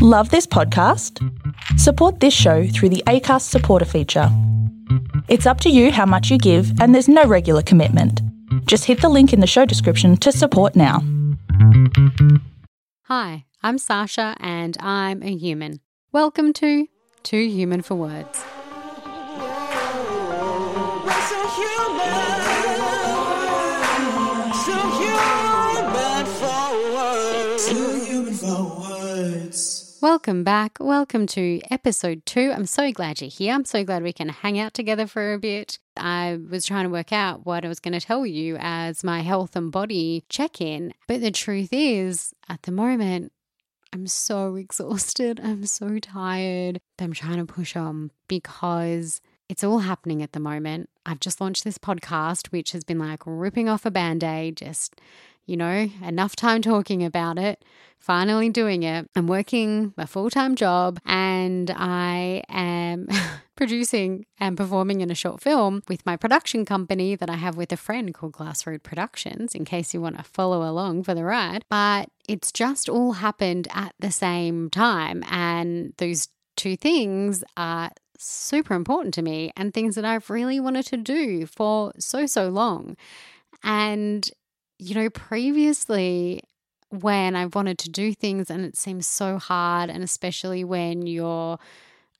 Love this podcast? Support this show through the ACAST supporter feature. It's up to you how much you give, and there's no regular commitment. Just hit the link in the show description to support now. Hi, I'm Sasha and I'm a human. Welcome to Too Human for Words. Welcome back. Welcome to episode two. I'm so glad you're here. I'm so glad we can hang out together for a bit. I was trying to work out what I was going to tell you as my health and body check in. But the truth is, at the moment, I'm so exhausted. I'm so tired. I'm trying to push on because it's all happening at the moment. I've just launched this podcast, which has been like ripping off a band aid, just you know, enough time talking about it, finally doing it. I'm working a full time job and I am producing and performing in a short film with my production company that I have with a friend called Glassroad Productions, in case you want to follow along for the ride. But it's just all happened at the same time. And those two things are super important to me and things that I've really wanted to do for so, so long. And you know, previously when I wanted to do things and it seems so hard, and especially when you're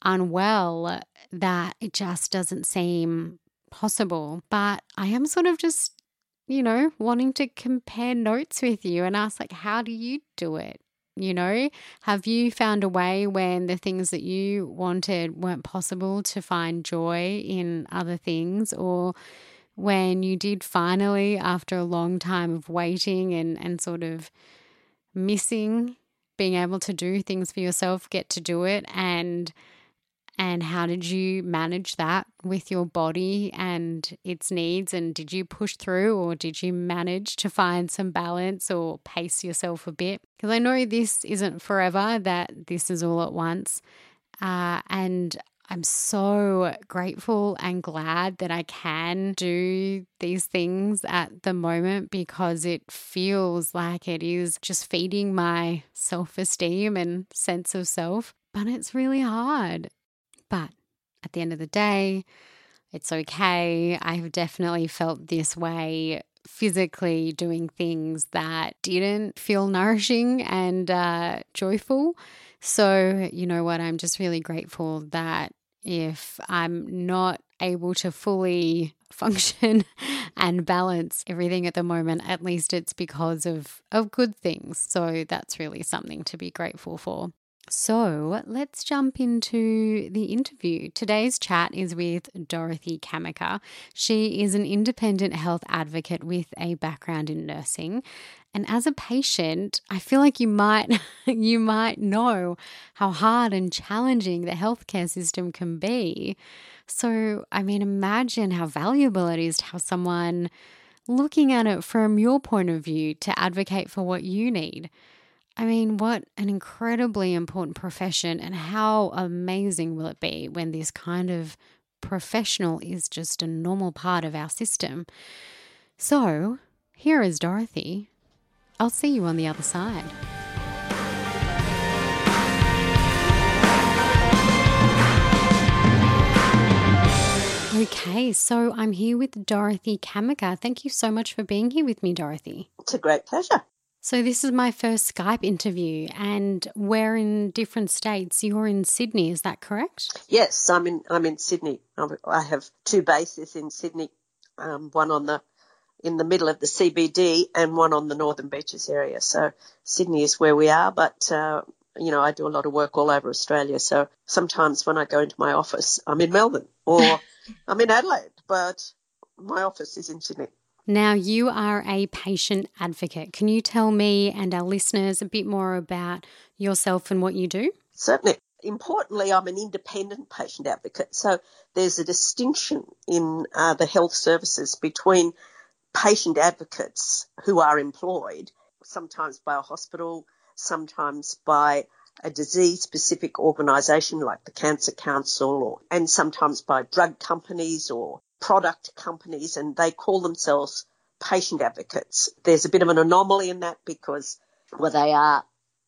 unwell, that it just doesn't seem possible. But I am sort of just, you know, wanting to compare notes with you and ask, like, how do you do it? You know, have you found a way when the things that you wanted weren't possible to find joy in other things? Or when you did finally, after a long time of waiting and, and sort of missing being able to do things for yourself, get to do it and and how did you manage that with your body and its needs and did you push through or did you manage to find some balance or pace yourself a bit? Because i know this isn't forever that this is all at once uh, and I'm so grateful and glad that I can do these things at the moment because it feels like it is just feeding my self esteem and sense of self. But it's really hard. But at the end of the day, it's okay. I've definitely felt this way physically doing things that didn't feel nourishing and uh, joyful. So, you know what? I'm just really grateful that if I'm not able to fully function and balance everything at the moment, at least it's because of, of good things. So that's really something to be grateful for. So let's jump into the interview. Today's chat is with Dorothy Kamaker. She is an independent health advocate with a background in nursing. And as a patient, I feel like you might you might know how hard and challenging the healthcare system can be. So, I mean, imagine how valuable it is to have someone looking at it from your point of view to advocate for what you need. I mean, what an incredibly important profession, and how amazing will it be when this kind of professional is just a normal part of our system? So, here is Dorothy. I'll see you on the other side. Okay, so I'm here with Dorothy Kamaker. Thank you so much for being here with me, Dorothy. It's a great pleasure. So, this is my first Skype interview, and we're in different states. You're in Sydney, is that correct? Yes, I'm in. I'm in Sydney. I have two bases in Sydney. Um, one on the in the middle of the CBD and one on the Northern Beaches area. So Sydney is where we are, but uh, you know I do a lot of work all over Australia. So sometimes when I go into my office, I'm in Melbourne or I'm in Adelaide, but my office is in Sydney. Now, you are a patient advocate. Can you tell me and our listeners a bit more about yourself and what you do? Certainly. Importantly, I'm an independent patient advocate. So there's a distinction in uh, the health services between patient advocates who are employed, sometimes by a hospital, sometimes by a disease specific organisation like the Cancer Council, or, and sometimes by drug companies or product companies and they call themselves patient advocates. There's a bit of an anomaly in that because, well, they are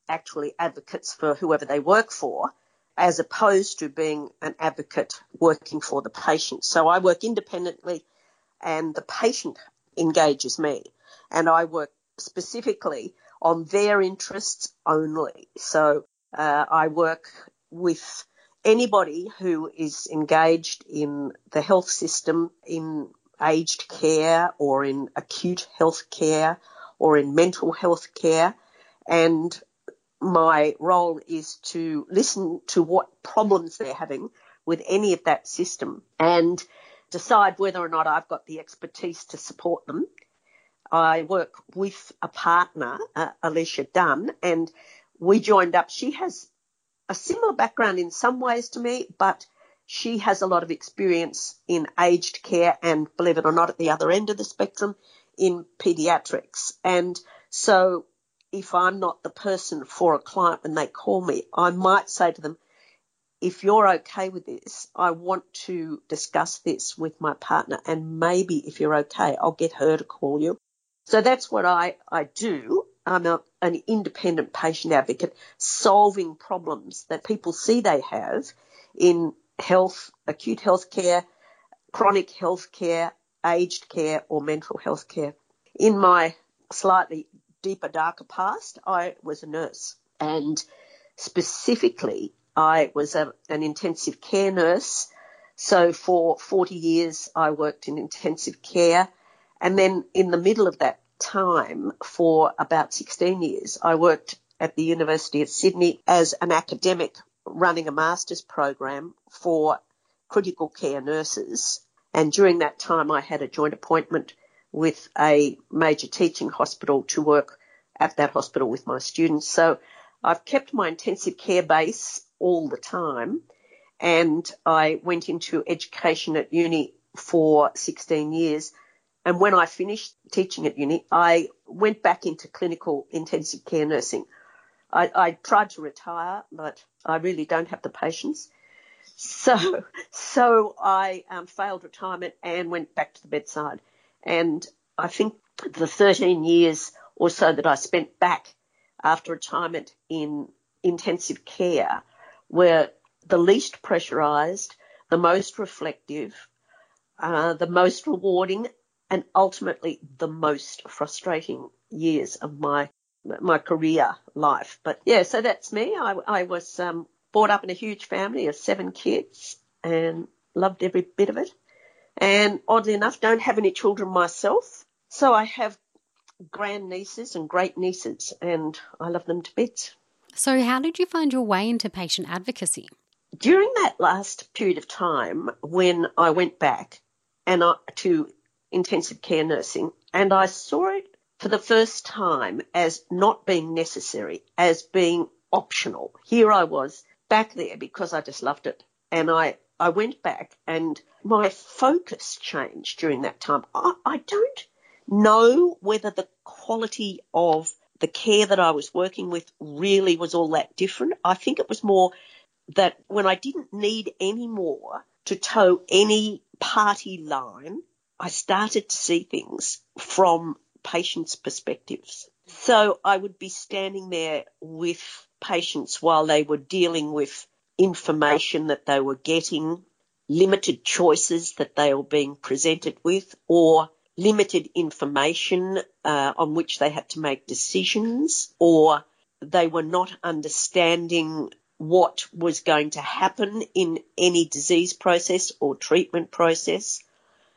actually advocates for whoever they work for, as opposed to being an advocate working for the patient. So I work independently and the patient engages me and I work specifically on their interests only. So uh, I work with anybody who is engaged in the health system, in aged care or in acute health care or in mental health care. And my role is to listen to what problems they're having with any of that system and decide whether or not I've got the expertise to support them. I work with a partner, uh, Alicia Dunn, and we joined up. She has a similar background in some ways to me, but she has a lot of experience in aged care and, believe it or not, at the other end of the spectrum in pediatrics. And so if I'm not the person for a client when they call me, I might say to them, if you're okay with this, I want to discuss this with my partner and maybe if you're okay, I'll get her to call you. So that's what I, I do. I'm a, an independent patient advocate solving problems that people see they have in health, acute health care, chronic health care, aged care or mental health care. In my slightly deeper, darker past, I was a nurse and specifically I was a, an intensive care nurse. So for 40 years I worked in intensive care and then in the middle of that time for about 16 years I worked at the University of Sydney as an academic running a master's program for critical care nurses. And during that time I had a joint appointment with a major teaching hospital to work at that hospital with my students. So I've kept my intensive care base all the time and I went into education at uni for 16 years. And when I finished teaching at uni, I went back into clinical intensive care nursing. I, I tried to retire, but I really don't have the patience. So, so I um, failed retirement and went back to the bedside. And I think the 13 years or so that I spent back after retirement in intensive care were the least pressurized, the most reflective, uh, the most rewarding, and ultimately the most frustrating years of my my career life. But yeah, so that's me. I, I was um, brought up in a huge family of seven kids and loved every bit of it. And oddly enough, don't have any children myself. So I have grand nieces and great nieces, and I love them to bits. So, how did you find your way into patient advocacy? During that last period of time, when I went back and I, to intensive care nursing, and I saw it for the first time as not being necessary, as being optional. Here I was back there because I just loved it. And I, I went back and my focus changed during that time. I, I don't know whether the quality of the care that I was working with really was all that different. I think it was more that when I didn't need any more to toe any party line, I started to see things from patients' perspectives. So I would be standing there with patients while they were dealing with information that they were getting, limited choices that they were being presented with, or limited information uh, on which they had to make decisions, or they were not understanding what was going to happen in any disease process or treatment process.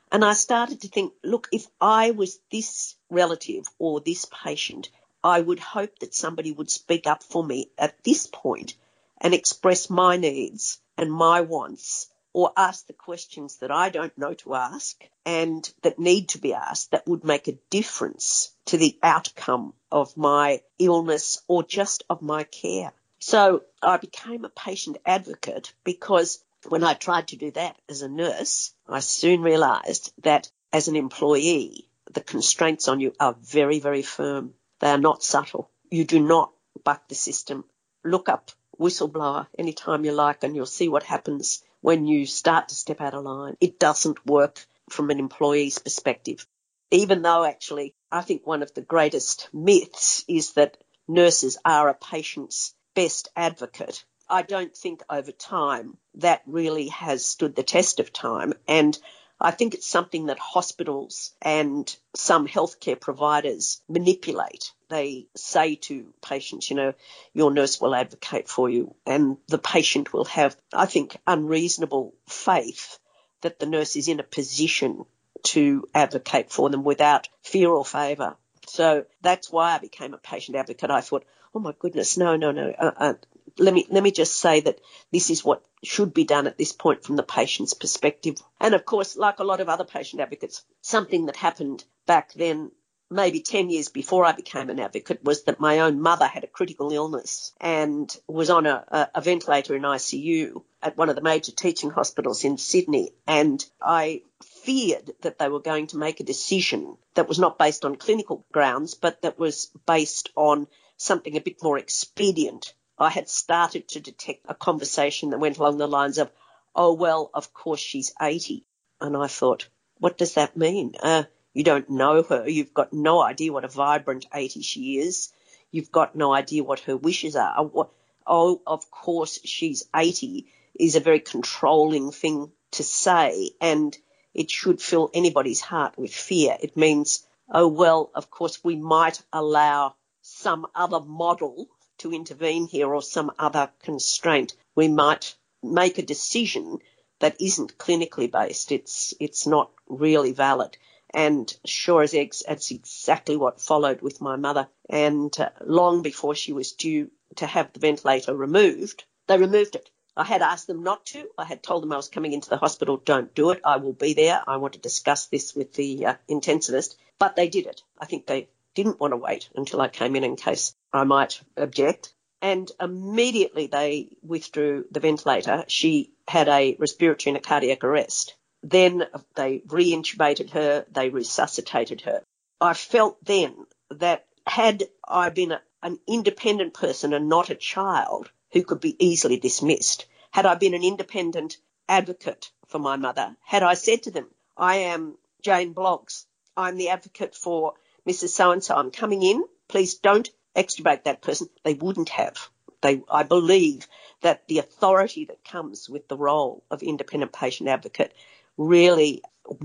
And I started to think, look, if I was this relative or this patient, I would hope that somebody would speak up for me at this point and express my needs and my wants or ask the questions that I don't know to ask and that need to be asked that would make a difference to the outcome of my illness or just of my care. So I became a patient advocate because when I tried to do that as a nurse, I soon realized that as an employee, the constraints on you are very, very firm. They are not subtle. You do not buck the system. Look up whistleblower anytime you like and you'll see what happens when you start to step out of line. It doesn't work from an employee's perspective. Even though actually I think one of the greatest myths is that nurses are a patient's best advocate. I don't think over time that really has stood the test of time. And I think it's something that hospitals and some healthcare providers manipulate. They say to patients, you know, your nurse will advocate for you, and the patient will have, I think, unreasonable faith that the nurse is in a position to advocate for them without fear or favour. So that's why I became a patient advocate. I thought, oh my goodness, no, no, no. Uh, uh, let me let me just say that this is what should be done at this point from the patient's perspective. And of course, like a lot of other patient advocates, something that happened back then maybe 10 years before I became an advocate was that my own mother had a critical illness and was on a, a, ventilator in ICU at one of the major teaching hospitals in Sydney. And I feared that they were going to make a decision that was not based on clinical grounds, but that was based on something a bit more expedient. I had started to detect a conversation that went along the lines of, oh, well, of course she's 80. And I thought, what does that mean? Uh, you don't know her. You've got no idea what a vibrant 80 she is. You've got no idea what her wishes are. Oh, of course she's 80 is a very controlling thing to say and it should fill anybody's heart with fear. It means, oh, well, of course we might allow some other model to intervene here or some other constraint. We might make a decision that isn't clinically based. It's, it's not really valid. And sure as eggs, that's exactly what followed with my mother. And uh, long before she was due to have the ventilator removed, they removed it. I had asked them not to. I had told them I was coming into the hospital. Don't do it. I will be there. I want to discuss this with the uh, intensivist. But they did it. I think they didn't want to wait until I came in in case I might object. And immediately they withdrew the ventilator. She had a respiratory and a cardiac arrest. Then they reintubated her, they resuscitated her. I felt then that had I been an independent person and not a child who could be easily dismissed, had I been an independent advocate for my mother, had I said to them, I am Jane Bloggs, I'm the advocate for Mrs. So and so, I'm coming in, please don't extubate that person, they wouldn't have. They, I believe that the authority that comes with the role of independent patient advocate really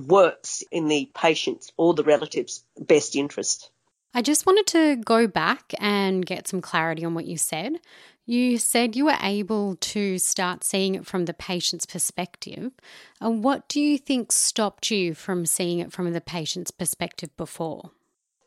works in the patient's or the relative's best interest. I just wanted to go back and get some clarity on what you said. You said you were able to start seeing it from the patient's perspective. And what do you think stopped you from seeing it from the patient's perspective before?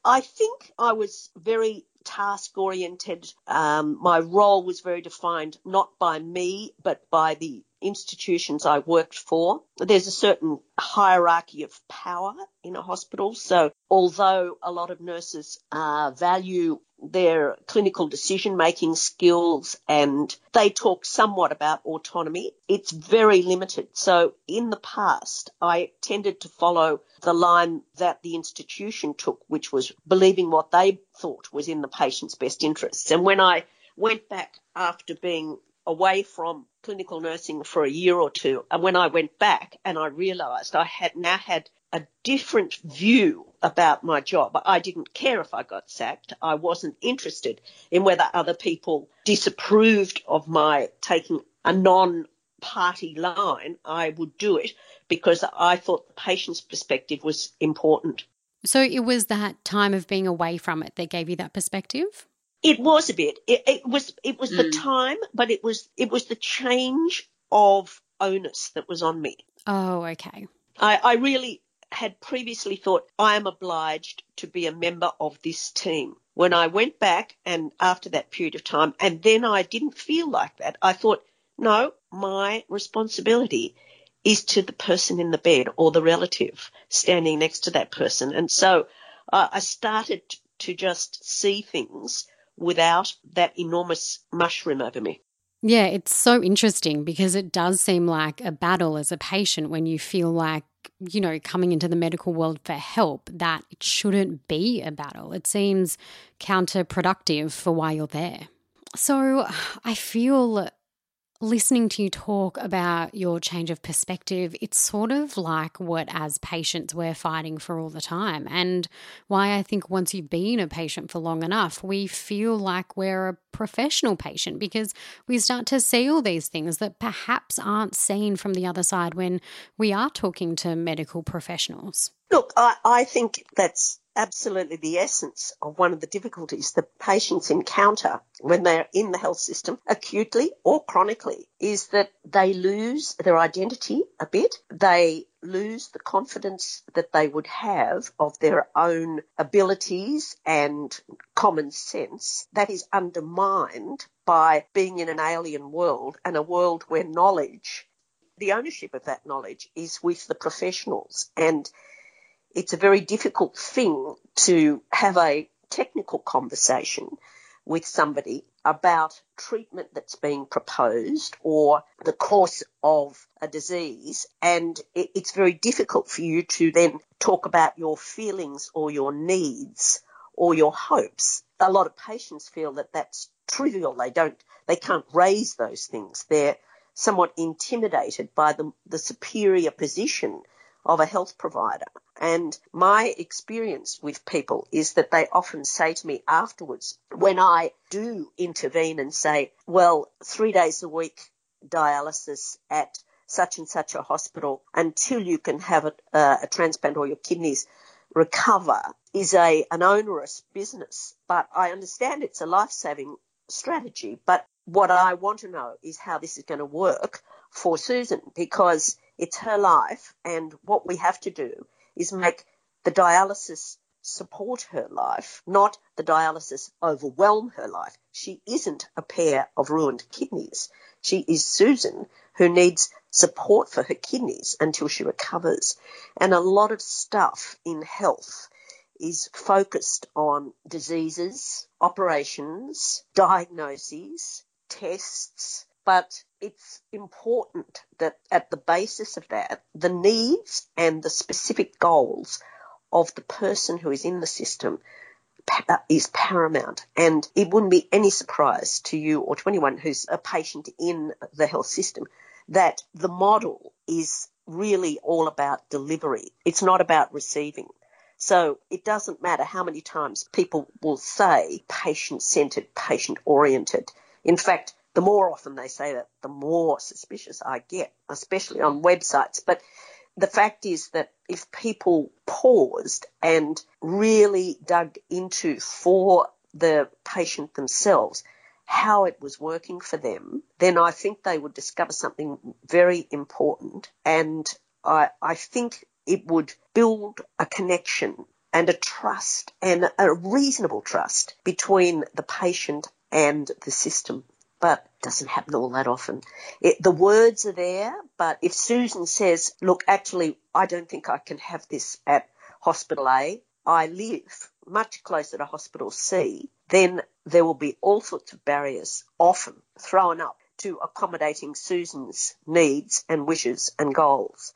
I think I was very task oriented. Um, my role was very defined not by me, but by the institutions I worked for. There's a certain hierarchy of power in a hospital. So although a lot of nurses uh, value their clinical decision making skills and they talk somewhat about autonomy, it's very limited. So in the past, I tended to follow the line that the institution took, which was believing what they thought was in the patient's best interests. And when I went back after being away from clinical nursing for a year or two. And when I went back and I realized I had now had a different view about my job. I didn't care if I got sacked. I wasn't interested in whether other people disapproved of my taking a non party line. I would do it because I thought the patient's perspective was important. So it was that time of being away from it that gave you that perspective? It was a bit. It, it was. It was mm. the time, but it was. It was the change of onus that was on me. Oh, okay. I, I really had previously thought I am obliged to be a member of this team. When I went back and after that period of time, and then I didn't feel like that. I thought, no, my responsibility is to the person in the bed or the relative standing next to that person. And so uh, I started to just see things without that enormous mushroom over me. Yeah, it's so interesting because it does seem like a battle as a patient when you feel like, you know, coming into the medical world for help, that it shouldn't be a battle. It seems counterproductive for why you're there. So I feel listening to you talk about your change of perspective, it's sort of like what, as patients, we're fighting for all the time. And why I think once you've been a patient for long enough, we feel like we're a professional patient because we start to see all these things that perhaps aren't seen from the other side when we are talking to medical professionals. Look, I, I think that's absolutely the essence of one of the difficulties that patients encounter when they're in the health system, acutely or chronically, is that they lose their identity a bit. They lose the confidence that they would have of their own abilities and common sense. That is undermined by being in an alien world and a world where knowledge, the ownership of that knowledge is with the professionals. And it's a very difficult thing to have a technical conversation with somebody about treatment that's being proposed or the course of a disease. And it's very difficult for you to then talk about your feelings or your needs or your hopes. A lot of patients feel that that's trivial. They don't, they can't raise those things. They're somewhat intimidated by the, the superior position of a health provider. And my experience with people is that they often say to me afterwards, when I do intervene and say, well, three days a week dialysis at such and such a hospital until you can have a, uh, a transplant or your kidneys recover is a an onerous business. But I understand it's a life saving strategy. But what I want to know is how this is going to work for Susan because it's her life, and what we have to do is make the dialysis support her life, not the dialysis overwhelm her life. She isn't a pair of ruined kidneys. She is Susan who needs support for her kidneys until she recovers. And a lot of stuff in health is focused on diseases, operations, diagnoses, tests, but it's important that at the basis of that, the needs and the specific goals of the person who is in the system uh, is paramount. And it wouldn't be any surprise to you or to anyone who's a patient in the health system that the model is really all about delivery. It's not about receiving. So it doesn't matter how many times people will say patient centered, patient oriented. In fact, the more often they say that, the more suspicious I get, especially on websites. But the fact is that if people paused and really dug into for the patient themselves how it was working for them, then I think they would discover something very important. And I, I think it would build a connection and a trust and a reasonable trust between the patient and the system but doesn't happen all that often. It, the words are there, but if Susan says, look, actually, I don't think I can have this at hospital A, I live much closer to hospital C, then there will be all sorts of barriers often thrown up to accommodating Susan's needs and wishes and goals.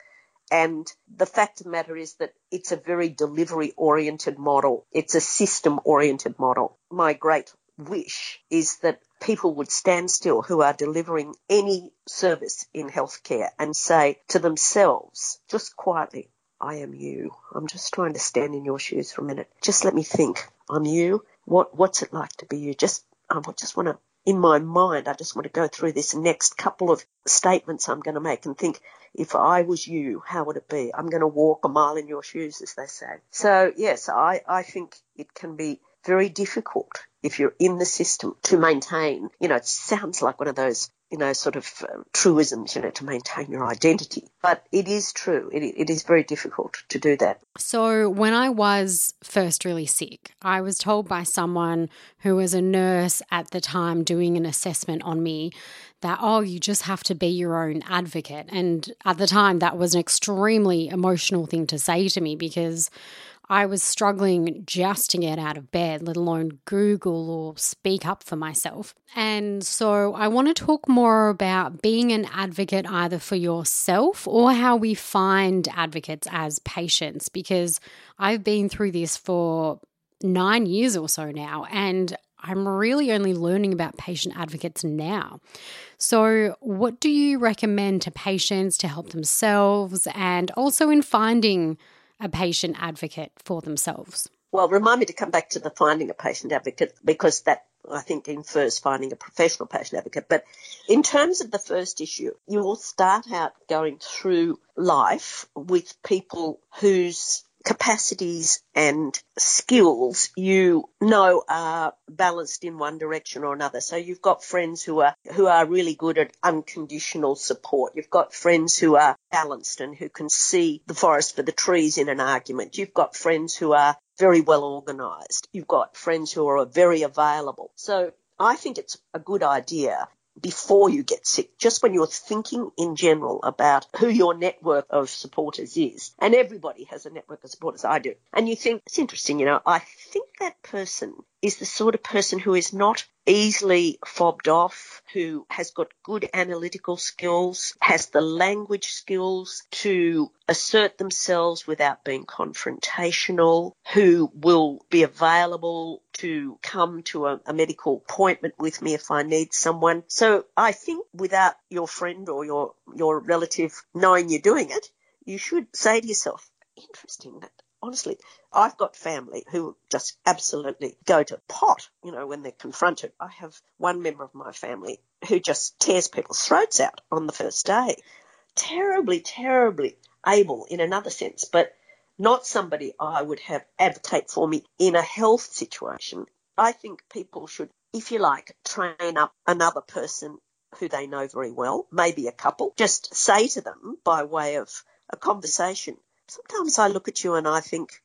And the fact of the matter is that it's a very delivery oriented model. It's a system oriented model. My great wish is that people would stand still who are delivering any service in healthcare and say to themselves, just quietly, I am you. I'm just trying to stand in your shoes for a minute. Just let me think. I'm you. What what's it like to be you? Just um, I just want to in my mind, I just want to go through this next couple of statements I'm going to make and think, if I was you, how would it be? I'm going to walk a mile in your shoes, as they say. So yes, I, I think it can be very difficult if you're in the system to maintain. You know, it sounds like one of those, you know, sort of um, truisms, you know, to maintain your identity. But it is true. It, it is very difficult to do that. So, when I was first really sick, I was told by someone who was a nurse at the time doing an assessment on me that, oh, you just have to be your own advocate. And at the time, that was an extremely emotional thing to say to me because I was struggling just to get out of bed, let alone Google or speak up for myself. And so I want to talk more about being an advocate either for yourself or how we find advocates as patients, because I've been through this for nine years or so now. And I'm really only learning about patient advocates now. So, what do you recommend to patients to help themselves and also in finding a patient advocate for themselves? Well, remind me to come back to the finding a patient advocate because that I think infers finding a professional patient advocate. But in terms of the first issue, you will start out going through life with people whose capacities and skills you know are balanced in one direction or another. So you've got friends who are who are really good at unconditional support. You've got friends who are balanced and who can see the forest for the trees in an argument. You've got friends who are very well organised. You've got friends who are very available. So I think it's a good idea before you get sick, just when you're thinking in general about who your network of supporters is. And everybody has a network of supporters, I do. And you think, it's interesting, you know, I think that person is the sort of person who is not easily fobbed off, who has got good analytical skills, has the language skills to assert themselves without being confrontational, who will be available to come to a, a, medical appointment with me if I need someone. So I think without your friend or your, your relative knowing you're doing it, you should say to yourself, interesting that honestly, I've got family who just absolutely go to pot, you know, when they're confronted. I have one member of my family who just tears people's throats out on the first day. Terribly, terribly able in another sense, but not somebody I would have advocate for me in a health situation. I think people should, if you like, train up another person who they know very well, maybe a couple. Just say to them by way of a conversation, sometimes I look at you and I think,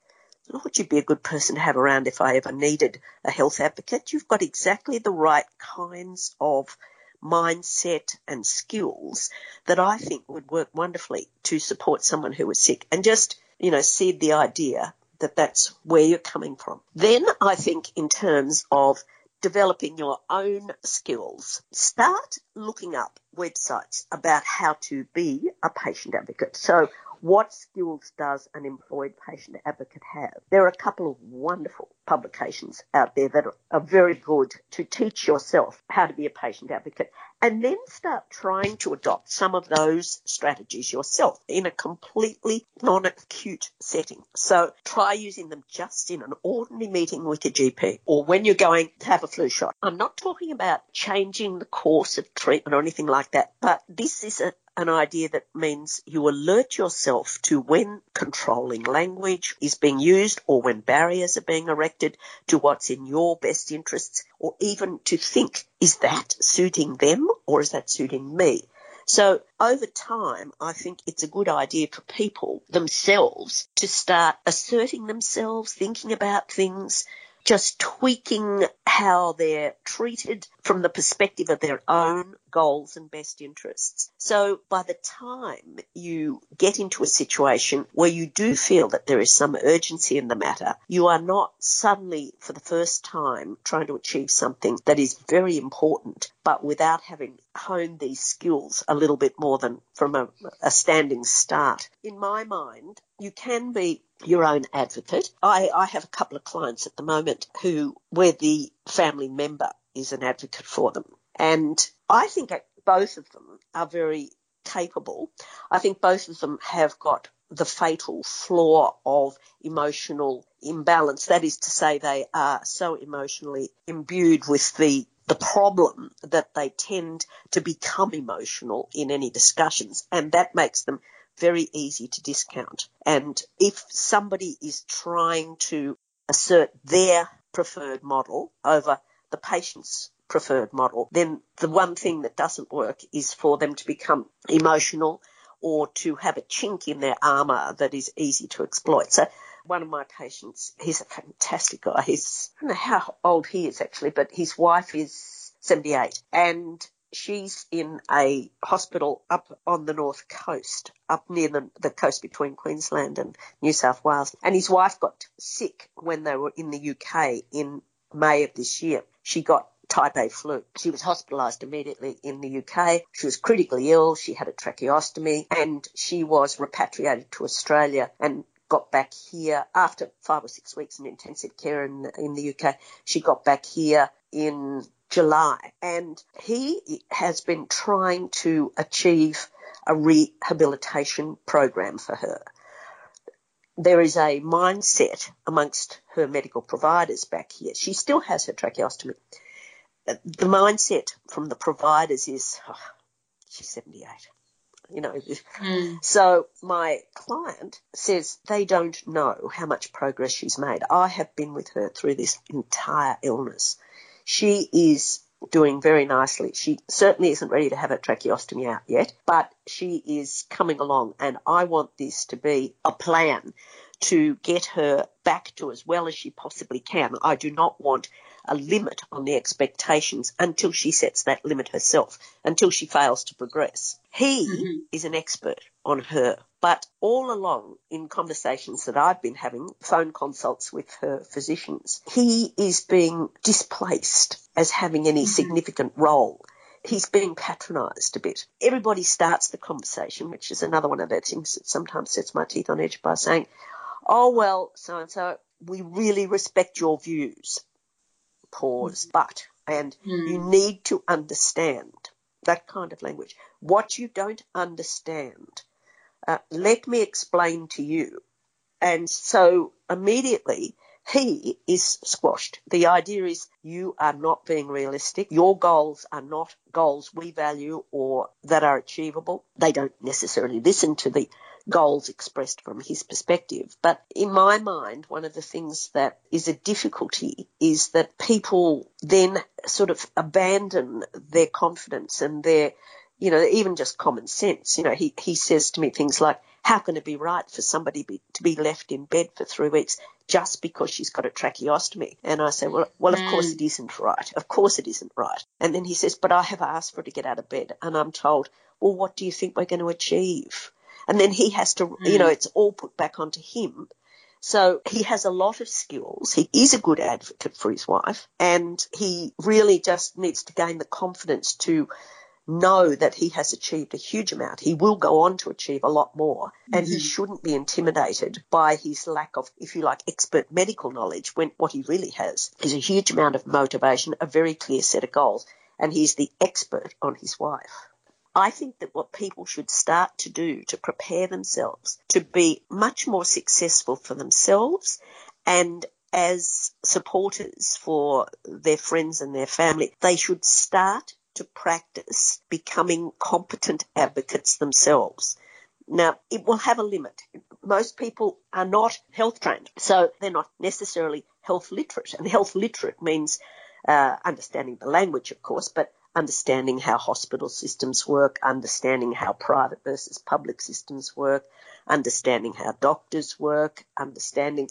Lord, you'd be a good person to have around if I ever needed a health advocate. You've got exactly the right kinds of mindset and skills that I think would work wonderfully to support someone who is sick and just, you know, seed the idea that that's where you're coming from. Then I think in terms of developing your own skills, start looking up websites about how to be a patient advocate. So what skills does an employed patient advocate have? There are a couple of wonderful publications out there that are very good to teach yourself how to be a patient advocate and then start trying to adopt some of those strategies yourself in a completely non-acute setting. So try using them just in an ordinary meeting with your GP or when you're going to have a flu shot. I'm not talking about changing the course of treatment or anything like that, but this is a, an idea that means you alert yourself to when controlling language is being used or when barriers are being erected to what's in your best interests or even to think, is that suiting them or is that suiting me? So over time, I think it's a good idea for people themselves to start asserting themselves, thinking about things, just tweaking how they're treated from the perspective of their own goals and best interests. So by the time you get into a situation where you do feel that there is some urgency in the matter, you are not suddenly for the first time trying to achieve something that is very important, but without having honed these skills a little bit more than from a, a standing start. In my mind, you can be your own advocate. I, I have a couple of clients at the moment who, where the family member is an advocate for them. And I think both of them are very capable. I think both of them have got the fatal flaw of emotional imbalance. That is to say, they are so emotionally imbued with the the problem that they tend to become emotional in any discussions, and that makes them very easy to discount. And if somebody is trying to assert their preferred model over the patient's preferred model, then the one thing that doesn't work is for them to become emotional or to have a chink in their armour that is easy to exploit. So one of my patients, he's a fantastic guy. He's, I don't know how old he is actually, but his wife is 78 and she's in a hospital up on the north coast, up near the, the coast between Queensland and New South Wales. And his wife got sick when they were in the UK in May of this year. She got type A flu. She was hospitalised immediately in the UK. She was critically ill. She had a tracheostomy and she was repatriated to Australia and got back here after five or six weeks in intensive care in, in the UK. She got back here in July and he has been trying to achieve a rehabilitation program for her. There is a mindset amongst her medical providers back here. She still has her tracheostomy. The mindset from the providers is, oh, she's 78 you know. Mm. So my client says they don't know how much progress she's made. I have been with her through this entire illness. She is doing very nicely. She certainly isn't ready to have her tracheostomy out yet, but she is coming along and I want this to be a plan to get her back to as well as she possibly can. I do not want a limit on the expectations until she sets that limit herself, until she fails to progress. He mm-hmm. is an expert on her, but all along in conversations that I've been having, phone consults with her physicians, he is being displaced as having any mm-hmm. significant role he's being patronised a bit. Everybody starts the conversation, which is another one of those things that sometimes sets my teeth on edge by saying, oh, well, so and so, we really respect your views pause, but, and mm. you need to understand that kind of language. What you don't understand, uh, let me explain to you. And so immediately he is squashed. The idea is you are not being realistic. Your goals are not goals we value or that are achievable. They don't necessarily listen to the goals expressed from his perspective. But in my mind, one of the things that is a difficulty is that people then sort of abandon their confidence and their, you know, even just common sense. You know, he, he says to me things like, how can it be right for somebody be, to be left in bed for three weeks just because she's got a tracheostomy? And I say, well, well, of mm. course it isn't right. Of course it isn't right. And then he says, but I have asked for her to get out of bed. And I'm told, well, what do you think we're going to achieve? and then he has to, mm. you know, mm. it's all put back onto him. So he has a lot of skills. He is a good advocate for his wife and he really just needs to gain the confidence to know that he has achieved a huge amount. He will go on to achieve a lot more and mm-hmm. he shouldn't be intimidated by his lack of, if you like, expert medical knowledge when what he really has is a huge amount of motivation, a very clear set of goals and he's the expert on his wife. I think that what people should start to do to prepare themselves to be much more successful for themselves and as supporters for their friends and their family, they should start to practice becoming competent advocates themselves. Now, it will have a limit. Most people are not health trained, so they're not necessarily health literate. And health literate means uh, understanding the language, of course, but understanding how hospital systems work, understanding how private versus public systems work, understanding how doctors work, understanding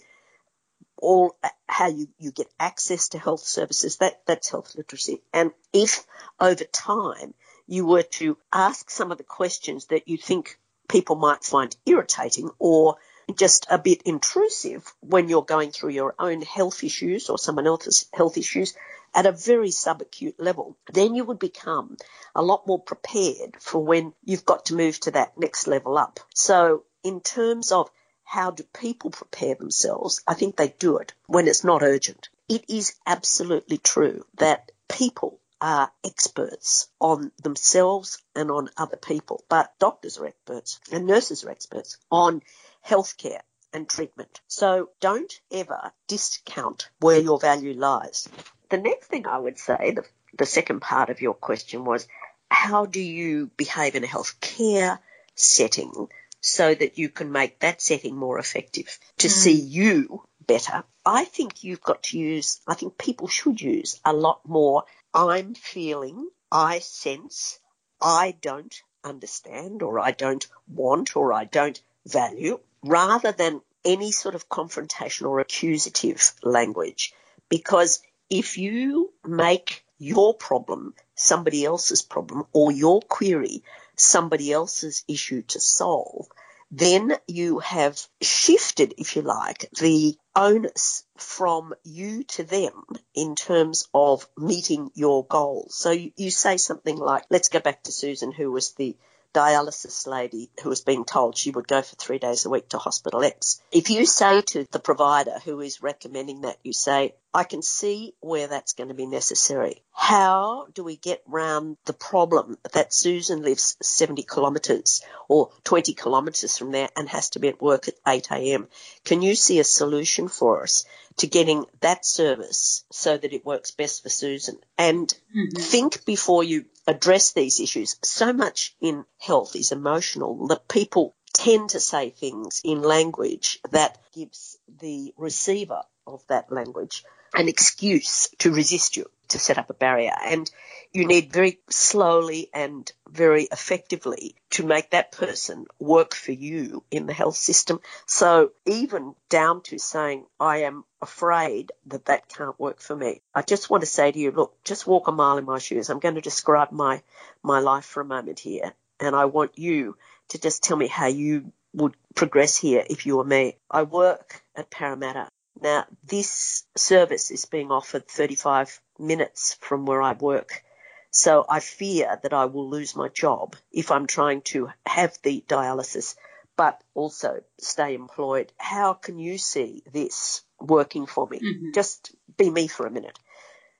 all uh, how you, you get access to health services. That that's health literacy. And if over time you were to ask some of the questions that you think people might find irritating or just a bit intrusive when you're going through your own health issues or someone else's health issues, at a very subacute level, then you would become a lot more prepared for when you've got to move to that next level up. So in terms of how do people prepare themselves, I think they do it when it's not urgent. It is absolutely true that people are experts on themselves and on other people, but doctors are experts and nurses are experts on healthcare and treatment. So don't ever discount where your value lies. The next thing I would say, the, the second part of your question was, how do you behave in a healthcare setting so that you can make that setting more effective to mm. see you better? I think you've got to use, I think people should use a lot more I'm feeling, I sense, I don't understand, or I don't want, or I don't value, rather than any sort of confrontation or accusative language. Because if you make your problem somebody else's problem or your query somebody else's issue to solve, then you have shifted, if you like, the onus from you to them in terms of meeting your goals. So you, say something like, let's go back to Susan, who was the dialysis lady who was being told she would go for three days a week to hospital X. If you say to the provider who is recommending that, you say, I can see where that's going to be necessary. How do we get round the problem that Susan lives 70 kilometres or 20 kilometres from there and has to be at work at 8 a.m.? Can you see a solution for us to getting that service so that it works best for Susan? And mm-hmm. think before you address these issues. So much in health is emotional that people tend to say things in language that gives the receiver of that language an excuse to resist you, to set up a barrier. And you need very slowly and very effectively to make that person work for you in the health system. So even down to saying, I am afraid that that can't work for me. I just want to say to you, look, just walk a mile in my shoes. I'm going to describe my, my life for a moment here. And I want you to just tell me how you would progress here if you were me. I work at Parramatta now, this service is being offered 35 minutes from where I work. So I fear that I will lose my job if I'm trying to have the dialysis, but also stay employed. How can you see this working for me? Mm-hmm. Just be me for a minute.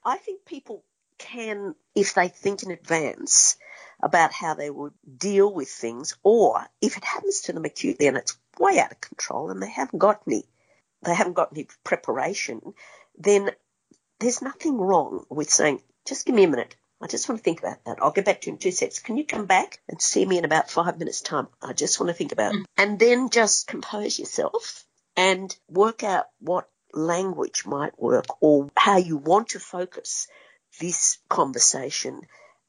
I think people can, if they think in advance about how they would deal with things, or if it happens to them acutely and it's way out of control and they haven't got any they haven't got any preparation, then there's nothing wrong with saying, just give me a minute. I just want to think about that. I'll get back to you in two seconds. Can you come back and see me in about five minutes' time? I just want to think about it. And then just compose yourself and work out what language might work or how you want to focus this conversation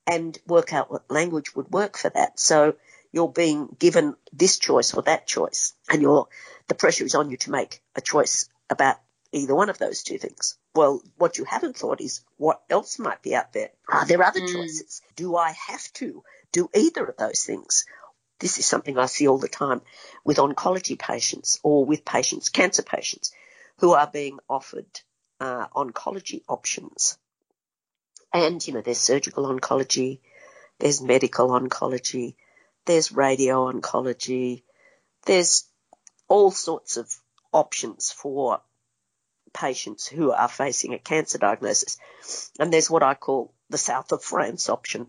and work out what language would work for that. So you're being given this choice or that choice and you're the pressure is on you to make a choice about either one of those two things. Well, what you haven't thought is what else might be out there? Are there other mm. choices? Do I have to do either of those things? This is something I see all the time with oncology patients or with patients, cancer patients, who are being offered uh, oncology options. And, you know, there's surgical oncology, there's medical oncology, there's radio oncology, there's all sorts of options for patients who are facing a cancer diagnosis. And there's what I call the south of France option.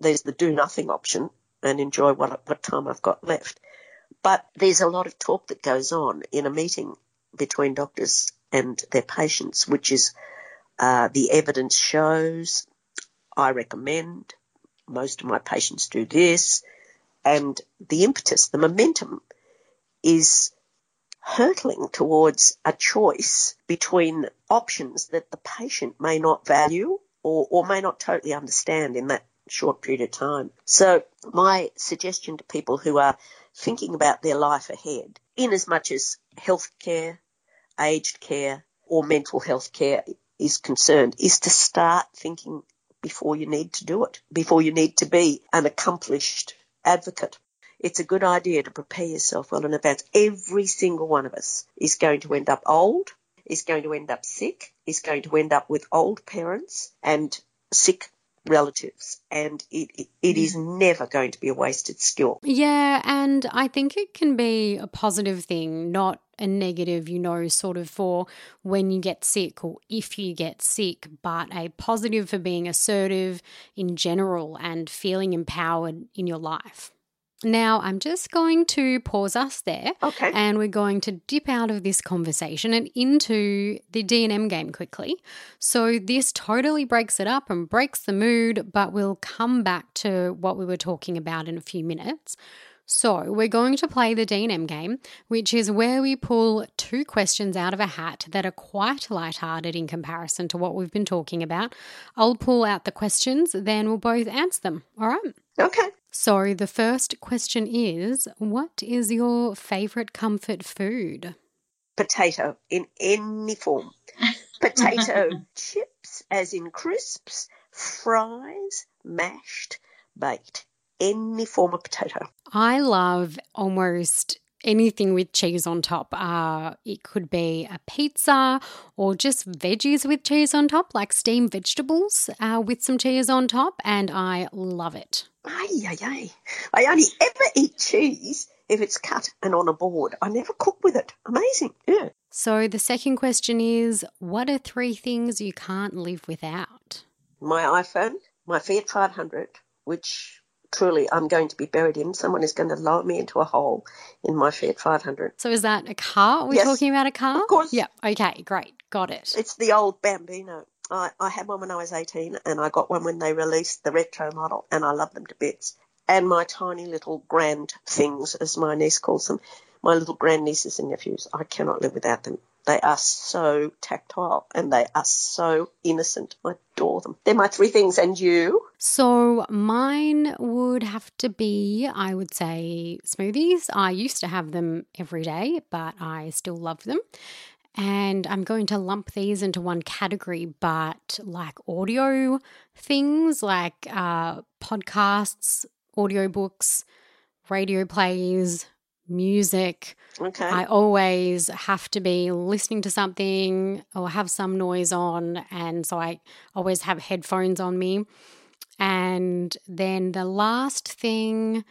There's the do nothing option and enjoy what, what time I've got left. But there's a lot of talk that goes on in a meeting between doctors and their patients, which is uh, the evidence shows, I recommend, most of my patients do this, and the impetus, the momentum is hurtling towards a choice between options that the patient may not value or, or may not totally understand in that short period of time. So my suggestion to people who are thinking about their life ahead, in as much as healthcare, aged care, or mental health care is concerned, is to start thinking before you need to do it, before you need to be an accomplished advocate it's a good idea to prepare yourself well in advance. Every single one of us is going to end up old, is going to end up sick, is going to end up with old parents and sick relatives and it, it, it is never going to be a wasted skill. Yeah, and I think it can be a positive thing, not a negative, you know, sort of for when you get sick or if you get sick, but a positive for being assertive in general and feeling empowered in your life. Now, I'm just going to pause us there. Okay. And we're going to dip out of this conversation and into the D&M game quickly. So, this totally breaks it up and breaks the mood, but we'll come back to what we were talking about in a few minutes. So, we're going to play the D&M game, which is where we pull two questions out of a hat that are quite light-hearted in comparison to what we've been talking about. I'll pull out the questions, then we'll both answer them. All right? Okay. So, the first question is What is your favourite comfort food? Potato in any form. Potato chips, as in crisps, fries, mashed, baked. Any form of potato. I love almost anything with cheese on top. Uh, it could be a pizza or just veggies with cheese on top, like steamed vegetables uh, with some cheese on top, and I love it. Ay, ay, ay. I only ever eat cheese if it's cut and on a board. I never cook with it. Amazing. Yeah. So the second question is what are three things you can't live without? My iPhone, my Fiat 500, which truly I'm going to be buried in. Someone is going to lower me into a hole in my Fiat 500. So is that a car? We're yes, talking about a car? Of course. Yeah. Okay, great. Got it. It's the old Bambino. I, I had one when I was 18 and I got one when they released the retro model and I love them to bits. And my tiny little grand things, as my niece calls them, my little grandnieces and nephews, I cannot live without them. They are so tactile and they are so innocent. I adore them. They're my three things. And you? So mine would have to be, I would say, smoothies. I used to have them every day, but I still love them. And I'm going to lump these into one category, but like audio things, like uh, podcasts, audiobooks, radio plays, music. Okay. I always have to be listening to something or have some noise on. And so I always have headphones on me. And then the last thing,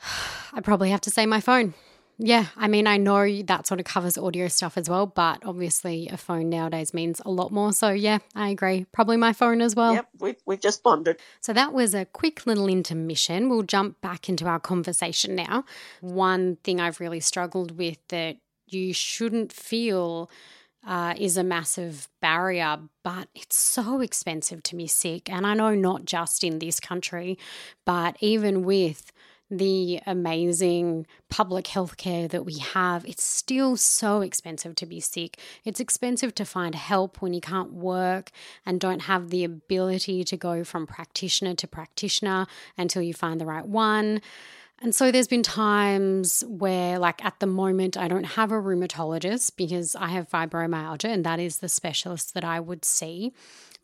I probably have to say my phone. Yeah, I mean, I know that sort of covers audio stuff as well, but obviously a phone nowadays means a lot more. So, yeah, I agree. Probably my phone as well. Yep, we've, we've just bonded. So, that was a quick little intermission. We'll jump back into our conversation now. One thing I've really struggled with that you shouldn't feel uh, is a massive barrier, but it's so expensive to be sick. And I know not just in this country, but even with the amazing public health care that we have, it's still so expensive to be sick. It's expensive to find help when you can't work and don't have the ability to go from practitioner to practitioner until you find the right one. And so there's been times where, like at the moment, I don't have a rheumatologist because I have fibromyalgia, and that is the specialist that I would see.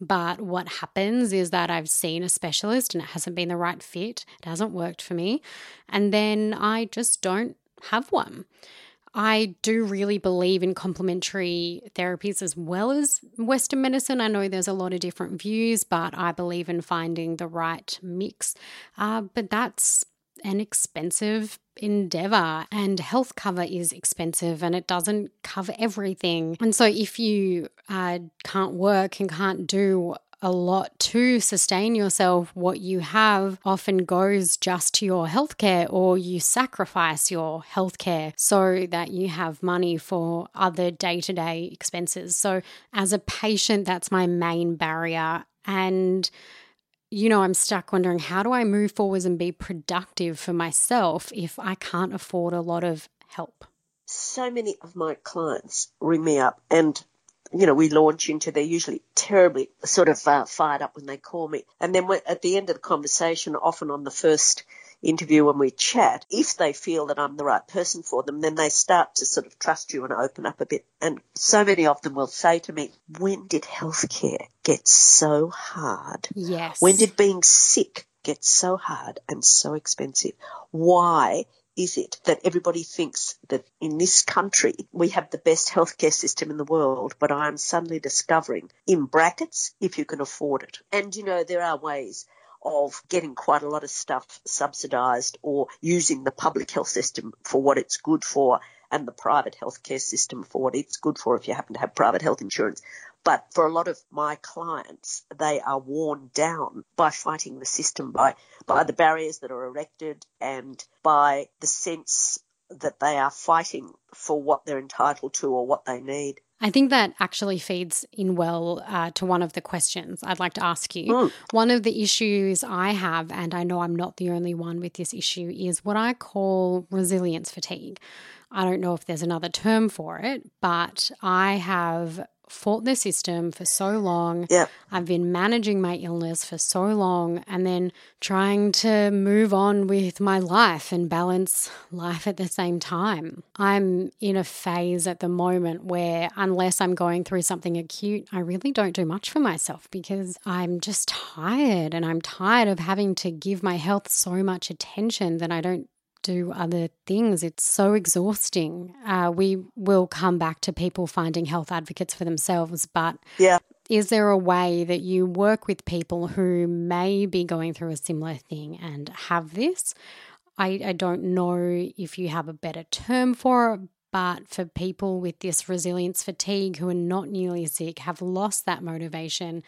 But what happens is that I've seen a specialist and it hasn't been the right fit, it hasn't worked for me. And then I just don't have one. I do really believe in complementary therapies as well as Western medicine. I know there's a lot of different views, but I believe in finding the right mix. Uh, but that's an expensive endeavor and health cover is expensive and it doesn't cover everything. And so if you uh, can't work and can't do a lot to sustain yourself, what you have often goes just to your healthcare, or you sacrifice your healthcare so that you have money for other day to day expenses. So, as a patient, that's my main barrier. And you know, I'm stuck wondering how do I move forwards and be productive for myself if I can't afford a lot of help? So many of my clients ring me up and you know, we launch into, they're usually terribly sort of uh, fired up when they call me. And then at the end of the conversation, often on the first interview when we chat, if they feel that I'm the right person for them, then they start to sort of trust you and open up a bit. And so many of them will say to me, when did healthcare get so hard? Yes. When did being sick get so hard and so expensive? Why is it that everybody thinks that in this country we have the best healthcare system in the world, but I am suddenly discovering in brackets if you can afford it. And you know, there are ways of getting quite a lot of stuff subsidised or using the public health system for what it's good for and the private healthcare system for what it's good for if you happen to have private health insurance. But for a lot of my clients, they are worn down by fighting the system, by, by the barriers that are erected and by the sense that they are fighting for what they're entitled to or what they need. I think that actually feeds in well uh, to one of the questions I'd like to ask you. Mm. One of the issues I have, and I know I'm not the only one with this issue, is what I call resilience fatigue. I don't know if there's another term for it, but I have fought the system for so long. Yeah. I've been managing my illness for so long and then trying to move on with my life and balance life at the same time. I'm in a phase at the moment where, unless I'm going through something acute, I really don't do much for myself because I'm just tired and I'm tired of having to give my health so much attention that I don't do other things. It's so exhausting. Uh, we will come back to people finding health advocates for themselves, but yeah. is there a way that you work with people who may be going through a similar thing and have this? I, I don't know if you have a better term for it, but for people with this resilience fatigue who are not newly sick, have lost that motivation,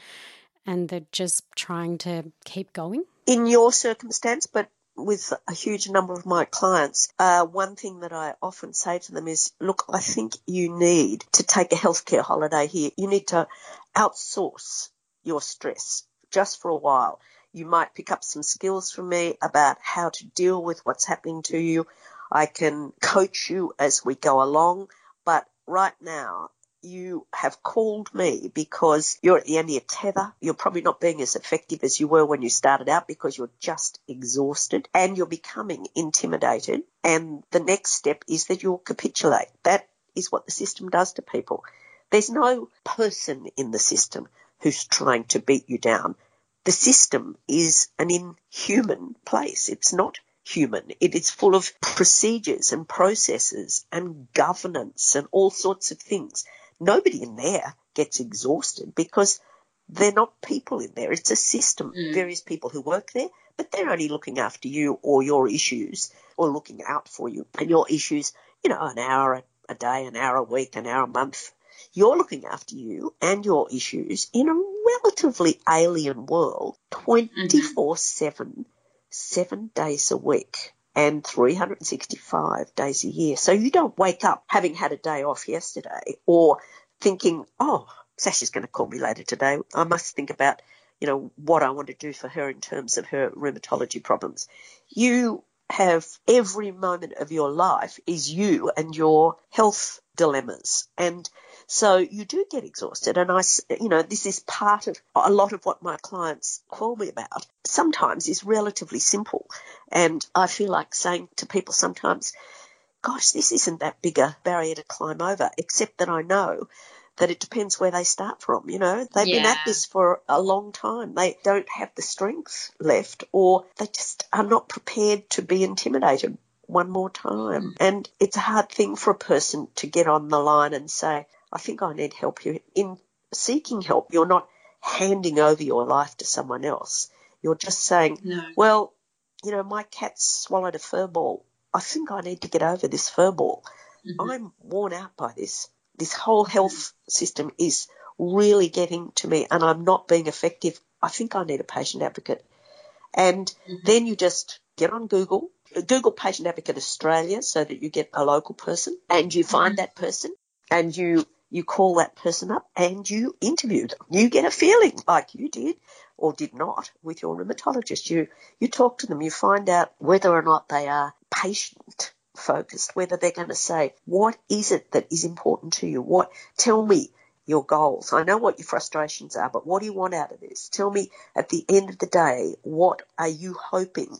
and they're just trying to keep going? In your circumstance, but with a huge number of my clients, uh, one thing that I often say to them is, look, I think you need to take a healthcare holiday here. You need to outsource your stress just for a while. You might pick up some skills from me about how to deal with what's happening to you. I can coach you as we go along, but right now you have called me because you're at the end of your tether. You're probably not being as effective as you were when you started out because you're just exhausted and you're becoming intimidated. And the next step is that you'll capitulate. That is what the system does to people. There's no person in the system who's trying to beat you down the system is an inhuman place. It's not human. It is full of procedures and processes and governance and all sorts of things. Nobody in there gets exhausted because they're not people in there. It's a system. Mm. Various people who work there, but they're only looking after you or your issues or looking out for you and your issues, you know, an hour a day, an hour a week, an hour a month, you're looking after you and your issues in a relatively alien world 24 7, seven days a week and 365 days a year. So you don't wake up having had a day off yesterday or thinking, oh, Sasha's going to call me later today. I must think about, you know, what I want to do for her in terms of her rheumatology problems. You have every moment of your life is you and your health dilemmas. And so you do get exhausted. And I, you know, this is part of a lot of what my clients call me about. Sometimes is relatively simple. And I feel like saying to people sometimes, gosh, this isn't that big a barrier to climb over, except that I know that it depends where they start from. You know, they've yeah. been at this for a long time. They don't have the strength left, or they just are not prepared to be intimidated one more time. Mm. And it's a hard thing for a person to get on the line and say, I think I need help here. In seeking help, you're not handing over your life to someone else. You're just saying, no. well, you know, my cat swallowed a fur ball. I think I need to get over this fur ball. Mm-hmm. I'm worn out by this. This whole health system is really getting to me and I'm not being effective. I think I need a patient advocate. And mm-hmm. then you just get on Google, Google Patient Advocate Australia so that you get a local person and you find mm-hmm. that person and you you call that person up and you interview them. You get a feeling like you did or did not with your rheumatologist. You, you talk to them, you find out whether or not they are patient focused, whether they're going to say, what is it that is important to you? What, tell me your goals. I know what your frustrations are, but what do you want out of this? Tell me at the end of the day, what are you hoping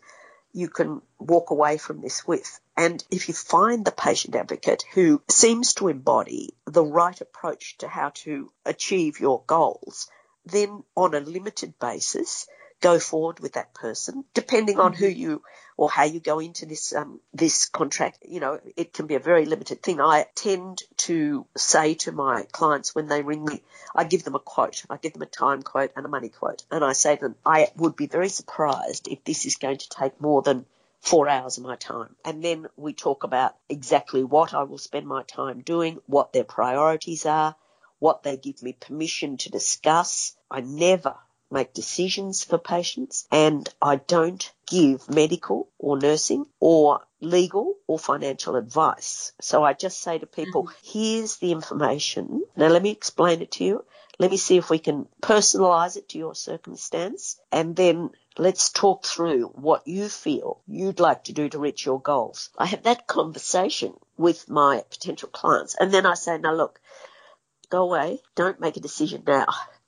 you can walk away from this with. And if you find the patient advocate who seems to embody the right approach to how to achieve your goals, then on a limited basis, go forward with that person, depending on who mm-hmm. you or how you go into this um, this contract. You know, it can be a very limited thing. I tend to say to my clients when they ring me, I give them a quote. I give them a time quote and a money quote, and I say to them, I would be very surprised if this is going to take more than four hours of my time. And then we talk about exactly what I will spend my time doing, what their priorities are, what they give me permission to discuss. I never make decisions for patients and I don't give medical or nursing or legal or financial advice. So I just say to people, mm-hmm. here's the information. Now let me explain it to you. Let me see if we can personalize it to your circumstance and then let's talk through what you feel you'd like to do to reach your goals. I have that conversation with my potential clients and then I say, now look, go away. Don't make a decision now.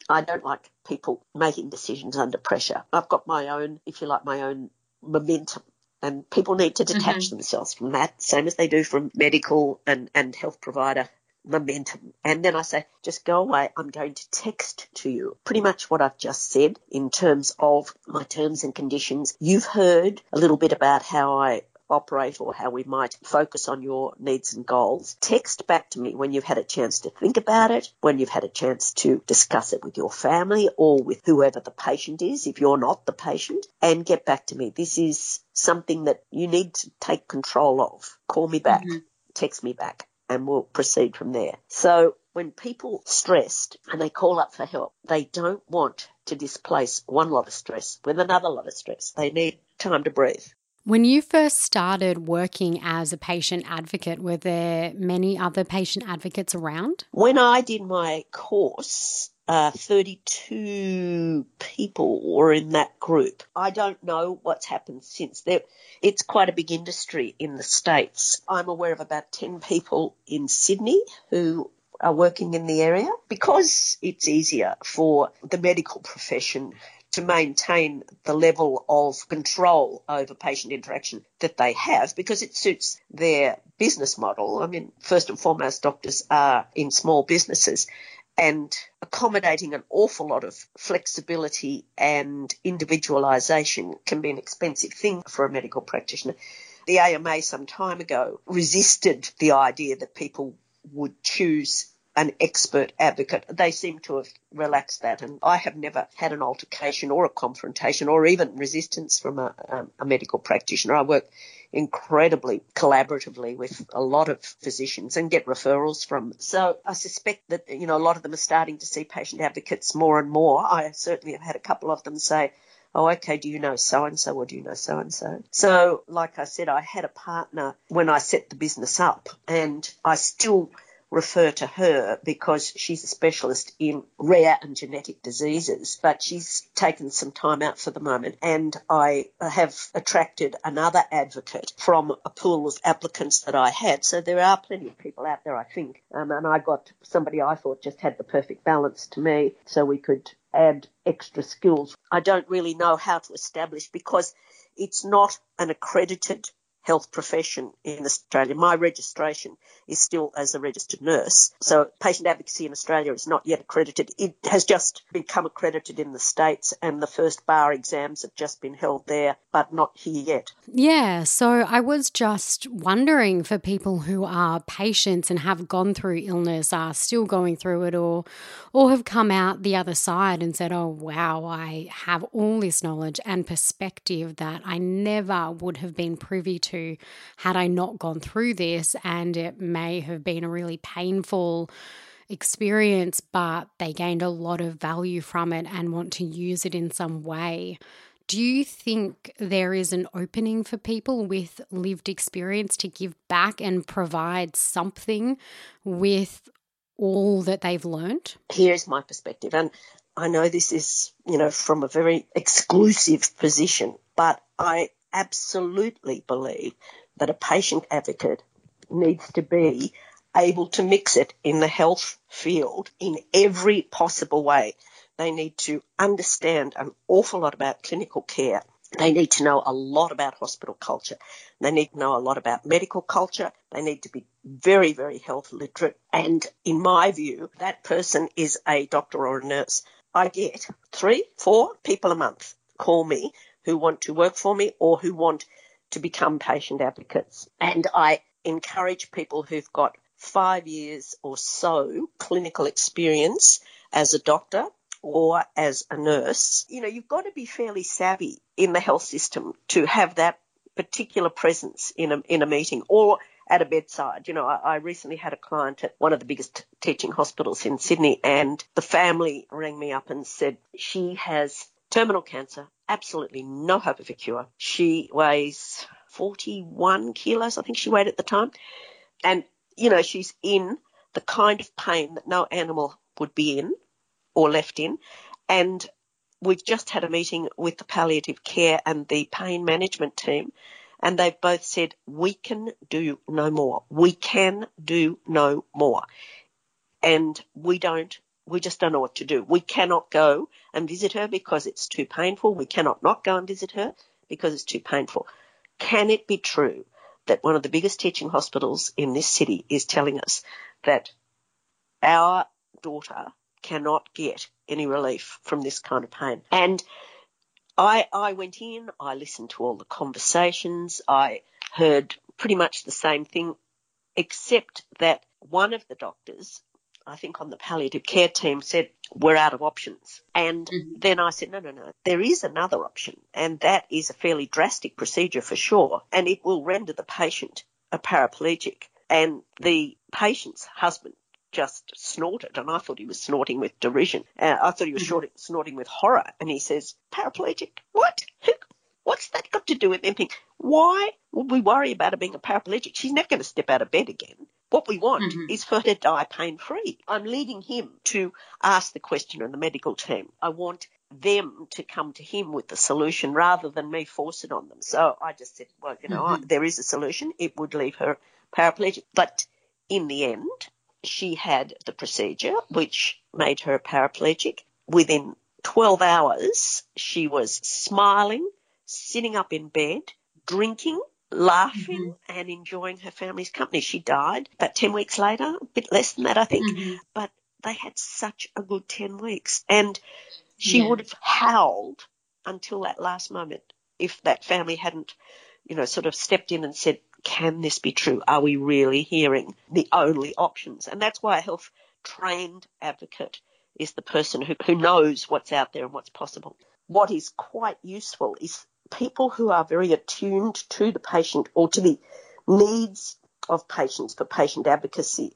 I don't like people making decisions under pressure. I've got my own, if you like, my own momentum. And people need to detach mm-hmm. themselves from that, same as they do from medical and, and health provider momentum. And then I say, just go away. I'm going to text to you pretty much what I've just said in terms of my terms and conditions. You've heard a little bit about how I operate or how we might focus on your needs and goals. Text back to me when you've had a chance to think about it, when you've had a chance to discuss it with your family or with whoever the patient is, if you're not the patient, and get back to me. This is something that you need to take control of. Call me back, mm-hmm. text me back, and we'll proceed from there. So when people stressed and they call up for help, they don't want to displace one lot of stress with another lot of stress. They need time to breathe. When you first started working as a patient advocate, were there many other patient advocates around? When I did my course, uh, 32 people were in that group. I don't know what's happened since. There, it's quite a big industry in the States. I'm aware of about 10 people in Sydney who are working in the area because it's easier for the medical profession to maintain the level of control over patient interaction that they have because it suits their business model. I mean, first and foremost, doctors are in small businesses and accommodating an awful lot of flexibility and individualisation can be an expensive thing for a medical practitioner. The AMA some time ago resisted the idea that people would choose an expert advocate. They seem to have relaxed that, and I have never had an altercation or a confrontation or even resistance from a, um, a medical practitioner. I work incredibly collaboratively with a lot of physicians and get referrals from. So I suspect that you know a lot of them are starting to see patient advocates more and more. I certainly have had a couple of them say. Oh, okay. Do you know so and so or do you know so and so? So, like I said, I had a partner when I set the business up and I still refer to her because she's a specialist in rare and genetic diseases, but she's taken some time out for the moment. And I have attracted another advocate from a pool of applicants that I had. So there are plenty of people out there, I think. Um, and I got somebody I thought just had the perfect balance to me so we could add extra skills. I don't really know how to establish because it's not an accredited health profession in Australia. My registration is still as a registered nurse. So patient advocacy in Australia is not yet accredited. It has just become accredited in the States and the first bar exams have just been held there, but not here yet. Yeah. So I was just wondering for people who are patients and have gone through illness, are still going through it or or have come out the other side and said, Oh wow, I have all this knowledge and perspective that I never would have been privy to to had I not gone through this. And it may have been a really painful experience, but they gained a lot of value from it and want to use it in some way. Do you think there is an opening for people with lived experience to give back and provide something with all that they've learned? Here's my perspective. And I know this is, you know, from a very exclusive position, but I absolutely believe that a patient advocate needs to be able to mix it in the health field in every possible way. They need to understand an awful lot about clinical care. They need to know a lot about hospital culture. They need to know a lot about medical culture. They need to be very, very health literate. And in my view, that person is a doctor or a nurse. I get three, four people a month call me who want to work for me or who want to become patient advocates. And I encourage people who've got five years or so clinical experience as a doctor or as a nurse. You know, you've got to be fairly savvy in the health system to have that particular presence in a, in a meeting or at a bedside. You know, I, I, recently had a client at one of the biggest teaching hospitals in Sydney and the family rang me up and said she has terminal cancer, absolutely no hope of a cure. She weighs 41 kilos, I think she weighed at the time. And, you know, she's in the kind of pain that no animal would be in or left in. And we've just had a meeting with the palliative care and the pain management team. And they've both said, we can do no more. We can do no more. And we don't we just don't know what to do. We cannot go and visit her because it's too painful. We cannot not go and visit her because it's too painful. Can it be true that one of the biggest teaching hospitals in this city is telling us that our daughter cannot get any relief from this kind of pain? And I, I went in, I listened to all the conversations, I heard pretty much the same thing, except that one of the doctors, I think on the palliative care team, said, We're out of options. And mm-hmm. then I said, No, no, no, there is another option. And that is a fairly drastic procedure for sure. And it will render the patient a paraplegic. And the patient's husband just snorted, and I thought he was snorting with derision. Uh, I thought he was mm-hmm. snorting with horror. And he says, "Paraplegic? What? What's that got to do with anything? Why would we worry about her being a paraplegic? She's never going to step out of bed again. What we want mm-hmm. is for her to die pain free. I'm leading him to ask the question on the medical team. I want them to come to him with the solution rather than me force it on them. So I just said, well, you know, mm-hmm. there is a solution. It would leave her paraplegic. But in the end, she had the procedure, which made her paraplegic. Within 12 hours, she was smiling, sitting up in bed, drinking, laughing, mm-hmm. and enjoying her family's company. She died about 10 weeks later, a bit less than that, I think. Mm-hmm. But they had such a good 10 weeks. And she yeah. would have howled until that last moment if that family hadn't, you know, sort of stepped in and said, can this be true? Are we really hearing the only options? And that's why a health trained advocate is the person who, who knows what's out there and what's possible. What is quite useful is people who are very attuned to the patient or to the needs of patients for patient advocacy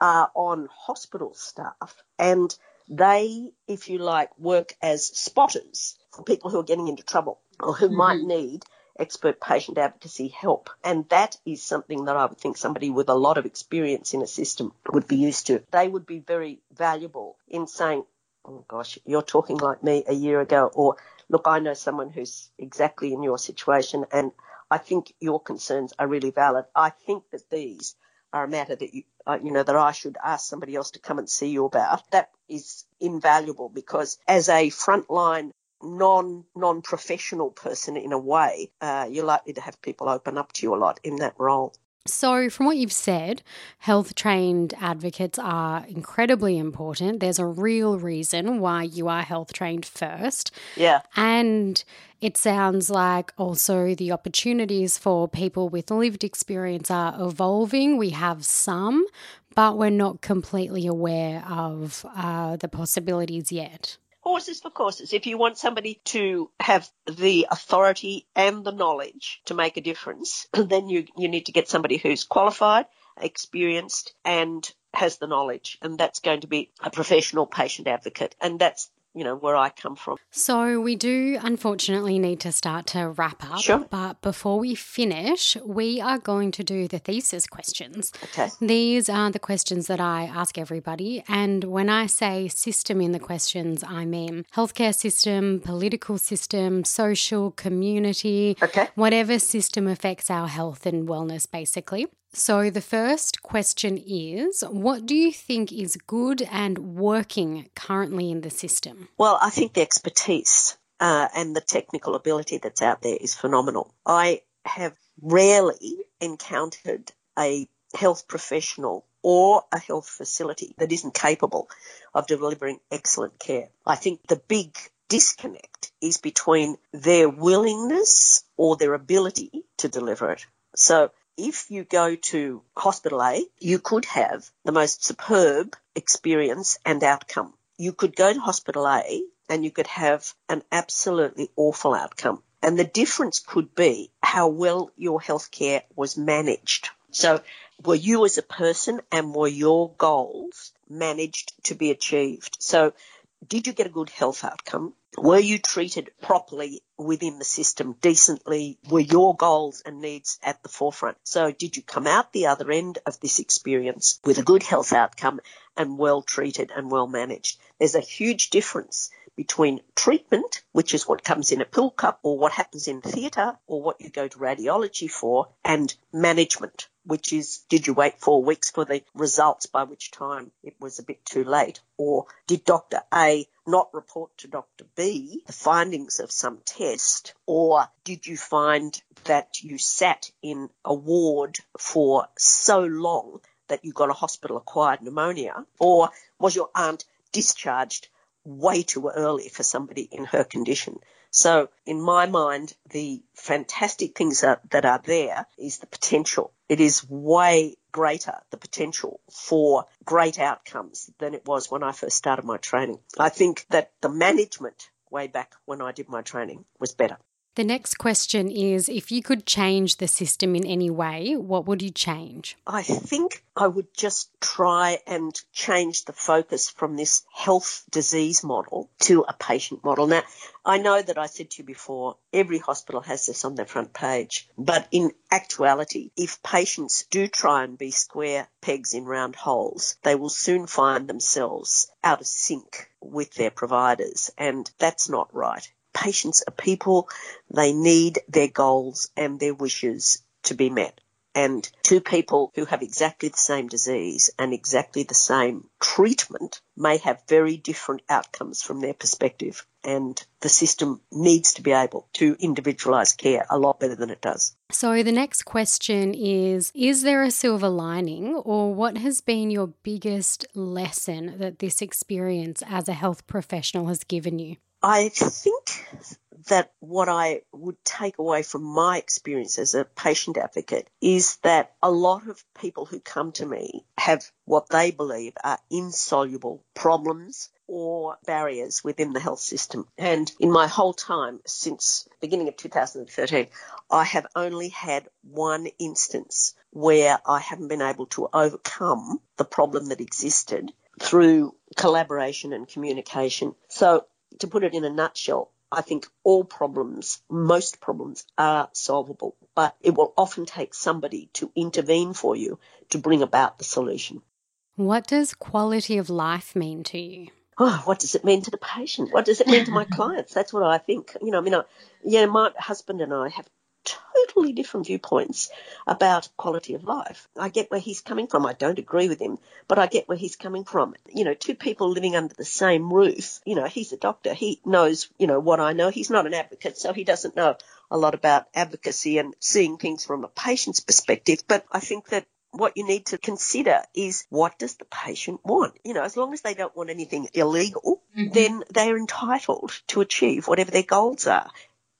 are on hospital staff and they, if you like, work as spotters for people who are getting into trouble or who mm-hmm. might need expert patient advocacy help. And that is something that I would think somebody with a lot of experience in a system would be used to. They would be very valuable in saying, oh gosh, you're talking like me a year ago, or look, I know someone who's exactly in your situation and I think your concerns are really valid. I think that these are a matter that you, uh, you know, that I should ask somebody else to come and see you about. That is invaluable because as a frontline non non professional person in a way, uh, you're likely to have people open up to you a lot in that role. So, from what you've said, health trained advocates are incredibly important. There's a real reason why you are health trained first. Yeah. And it sounds like also the opportunities for people with lived experience are evolving. We have some, but we're not completely aware of uh, the possibilities yet horses for courses. If you want somebody to have the authority and the knowledge to make a difference, then you, you need to get somebody who's qualified, experienced, and has the knowledge. And that's going to be a professional patient advocate. And that's you know, where I come from. So we do unfortunately need to start to wrap up. Sure. But before we finish, we are going to do the thesis questions. Okay. These are the questions that I ask everybody. And when I say system in the questions, I mean healthcare system, political system, social, community, okay. whatever system affects our health and wellness, basically. So, the first question is What do you think is good and working currently in the system? Well, I think the expertise uh, and the technical ability that's out there is phenomenal. I have rarely encountered a health professional or a health facility that isn't capable of delivering excellent care. I think the big disconnect is between their willingness or their ability to deliver it. So if you go to hospital A, you could have the most superb experience and outcome. You could go to hospital A and you could have an absolutely awful outcome. And the difference could be how well your healthcare was managed. So were you as a person and were your goals managed to be achieved? So did you get a good health outcome? Were you treated properly within the system decently? Were your goals and needs at the forefront? So did you come out the other end of this experience with a good health outcome and well treated and well managed? There's a huge difference between treatment, which is what comes in a pill cup or what happens in theatre or what you go to radiology for, and management, which is did you wait four weeks for the results by which time it was a bit too late? Or did Dr. A not report to Dr. B the findings of some test? Or did you find that you sat in a ward for so long that you got a hospital acquired pneumonia? Or was your aunt discharged way too early for somebody in her condition. So in my mind, the fantastic things that, that are there is the potential. It is way greater, the potential for great outcomes than it was when I first started my training. I think that the management way back when I did my training was better. The next question is if you could change the system in any way, what would you change? I think I would just try and change the focus from this health disease model to a patient model. Now, I know that I said to you before, every hospital has this on their front page, but in actuality, if patients do try and be square pegs in round holes, they will soon find themselves out of sync with their providers, and that's not right patients are people. They need their goals and their wishes to be met. And two people who have exactly the same disease and exactly the same treatment may have very different outcomes from their perspective. And the system needs to be able to individualise care a lot better than it does. So, the next question is Is there a silver lining, or what has been your biggest lesson that this experience as a health professional has given you? I think that what I would take away from my experience as a patient advocate is that a lot of people who come to me have what they believe are insoluble problems or barriers within the health system. And in my whole time since beginning of 2013, I have only had one instance where I haven't been able to overcome the problem that existed through collaboration and communication. So to put it in a nutshell, I think all problems, most problems are solvable, but it will often take somebody to intervene for you to bring about the solution. What does quality of life mean to you? Oh, what does it mean to the patient? What does it mean to my clients? That's what I think. You know, I mean, I, yeah, my husband and I have totally different viewpoints about quality of life. I get where he's coming from. I don't agree with him, but I get where he's coming from. You know, two people living under the same roof, you know, he's a doctor. He knows, you know, what I know. He's not an advocate, so he doesn't know a lot about advocacy and seeing things from a patient's perspective. But I think that what you need to consider is what does the patient want? You know, as long as they don't want anything illegal, mm-hmm. then they're entitled to achieve whatever their goals are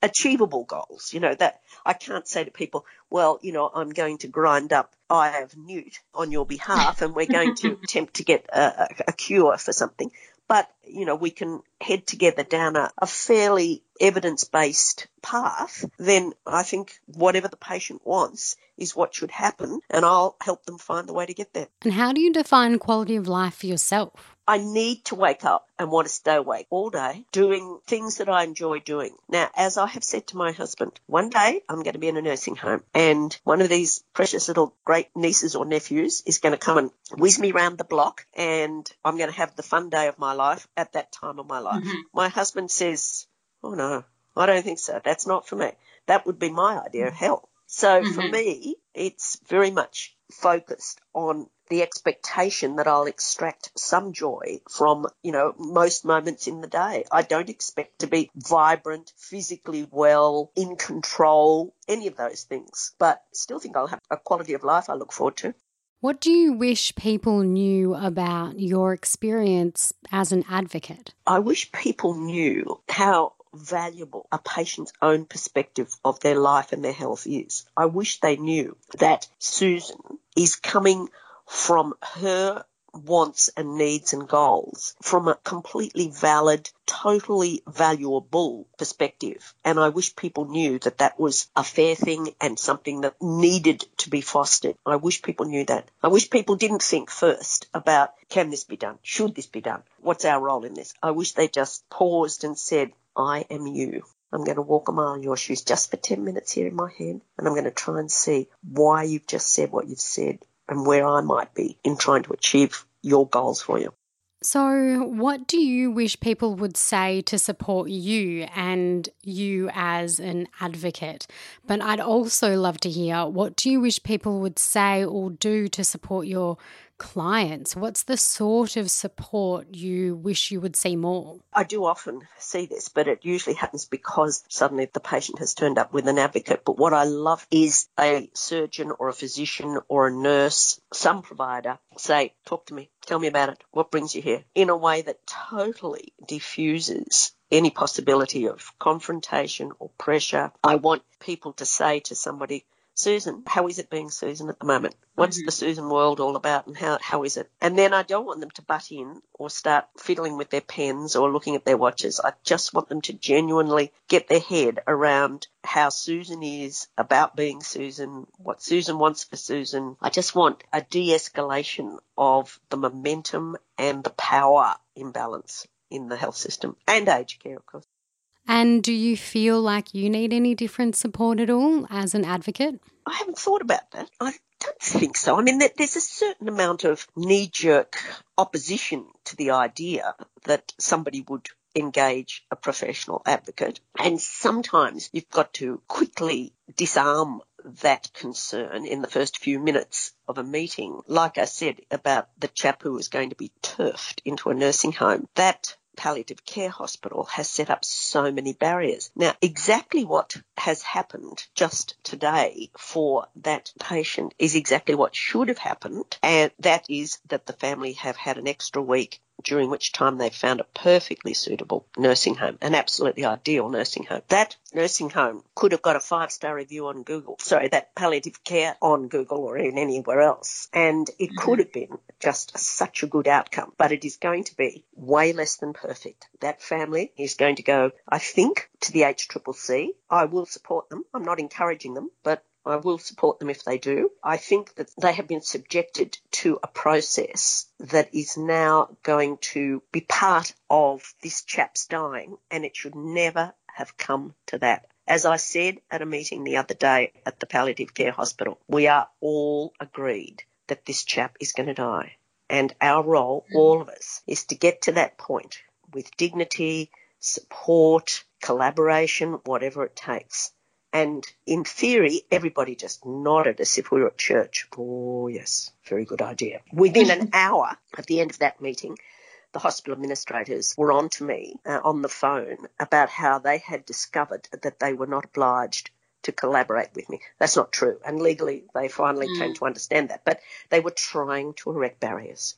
achievable goals. You know, that I can't say to people, well, you know, I'm going to grind up I have Newt on your behalf and we're going to attempt to get a, a, cure for something. But, you know, we can head together down a, a fairly evidence based path, then I think whatever the patient wants is what should happen and I'll help them find the way to get there. And how do you define quality of life for yourself? I need to wake up and want to stay awake all day doing things that I enjoy doing. Now, as I have said to my husband, one day I'm going to be in a nursing home and one of these precious little great nieces or nephews is going to come and whiz me round the block and I'm going to have the fun day of my life at that time of my life. Mm-hmm. My husband says, Oh no, I don't think so. That's not for me. That would be my idea of hell. So mm-hmm. for me, it's very much focused on the expectation that I'll extract some joy from, you know, most moments in the day. I don't expect to be vibrant, physically well, in control, any of those things, but still think I'll have a quality of life I look forward to. What do you wish people knew about your experience as an advocate? I wish people knew how valuable a patient's own perspective of their life and their health is. I wish they knew that Susan is coming from her wants and needs and goals from a completely valid, totally valuable perspective. And I wish people knew that that was a fair thing and something that needed to be fostered. I wish people knew that. I wish people didn't think first about can this be done? Should this be done? What's our role in this? I wish they just paused and said, I am you. I'm going to walk a mile in your shoes just for 10 minutes here in my head, and I'm going to try and see why you've just said what you've said and where I might be in trying to achieve your goals for you. So, what do you wish people would say to support you and you as an advocate? But I'd also love to hear what do you wish people would say or do to support your clients? What's the sort of support you wish you would see more? I do often see this, but it usually happens because suddenly the patient has turned up with an advocate. But what I love is a surgeon or a physician or a nurse, some provider say, talk to me, tell me about it, what brings you here, in a way that totally diffuses any possibility of confrontation or pressure. I want people to say to somebody, Susan, how is it being Susan at the moment? What's mm-hmm. the Susan world all about and how, how is it? And then I don't want them to butt in or start fiddling with their pens or looking at their watches. I just want them to genuinely get their head around how Susan is about being Susan, what Susan wants for Susan. I just want a de-escalation of the momentum and the power imbalance in the health system and aged care, of course. And do you feel like you need any different support at all as an advocate? I haven't thought about that. I don't think so. I mean, that there's a certain amount of knee jerk opposition to the idea that somebody would engage a professional advocate. And sometimes you've got to quickly disarm that concern in the first few minutes of a meeting. Like I said about the chap who was going to be turfed into a nursing home, that palliative care hospital has set up so many barriers. Now, exactly what has happened just today for that patient is exactly what should have happened, and that is that the family have had an extra week during which time they found a perfectly suitable nursing home, an absolutely ideal nursing home. That nursing home could have got a five star review on Google, sorry, that palliative care on Google or in anywhere else. And it mm-hmm. could have been just such a good outcome, but it is going to be way less than perfect. That family is going to go, I think, to the HCCC. I will support them. I'm not encouraging them, but I will support them if they do. I think that they have been subjected to a process that is now going to be part of this chap's dying, and it should never have come to that. As I said at a meeting the other day at the palliative care hospital, we are all agreed that this chap is going to die. And our role, hmm. all of us, is to get to that point with dignity, support, collaboration, whatever it takes. And in theory, everybody just nodded as if we were at church. Oh, yes, very good idea. Within an hour at the end of that meeting, the hospital administrators were on to me uh, on the phone about how they had discovered that they were not obliged to collaborate with me. That's not true. And legally, they finally mm. came to understand that. But they were trying to erect barriers.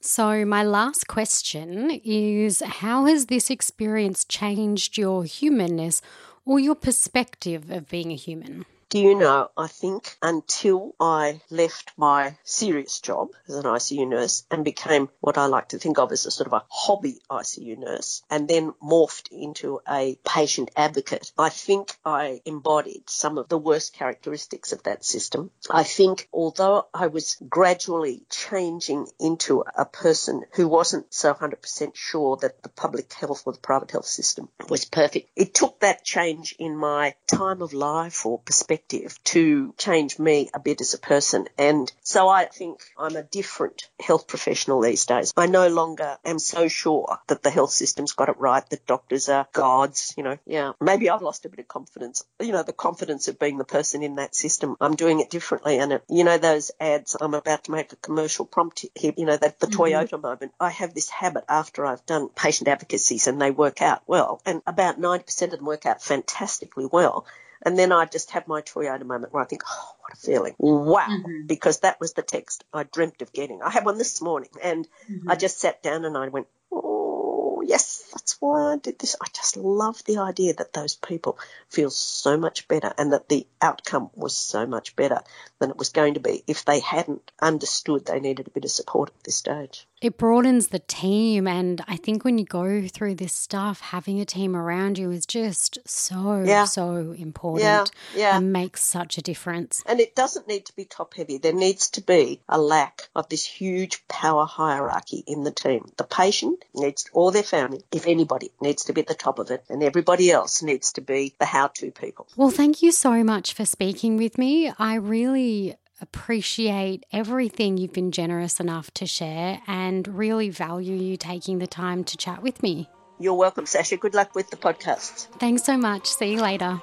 So, my last question is How has this experience changed your humanness or your perspective of being a human? Do you know, I think until I left my serious job as an ICU nurse and became what I like to think of as a sort of a hobby ICU nurse and then morphed into a patient advocate, I think I embodied some of the worst characteristics of that system. I think although I was gradually changing into a person who wasn't so 100% sure that the public health or the private health system was perfect, it took that change in my time of life or perspective perspective to change me a bit as a person. And so I think I'm a different health professional these days. I no longer am so sure that the health system's got it right, that doctors are gods, you know. Yeah, maybe I've lost a bit of confidence, you know, the confidence of being the person in that system. I'm doing it differently. And, it, you know, those ads, I'm about to make a commercial prompt here, you know, that the mm-hmm. Toyota moment. I have this habit after I've done patient advocacies and they work out well, and about 90% of them work out fantastically well. And then I just have my Toyota moment where I think, oh, what a feeling. Wow. Mm-hmm. Because that was the text I dreamt of getting. I had one this morning and mm-hmm. I just sat down and I went, oh, yes, that's why I did this. I just love the idea that those people feel so much better and that the outcome was so much better than it was going to be if they hadn't understood they needed a bit of support at this stage. It broadens the team. And I think when you go through this stuff, having a team around you is just so, yeah. so important yeah. Yeah. and makes such a difference. And it doesn't need to be top heavy. There needs to be a lack of this huge power hierarchy in the team. The patient needs, or their family, if anybody, needs to be at the top of it, and everybody else needs to be the how to people. Well, thank you so much for speaking with me. I really appreciate everything you've been generous enough to share and really value you taking the time to chat with me. You're welcome, Sasha. Good luck with the podcast. Thanks so much. See you later.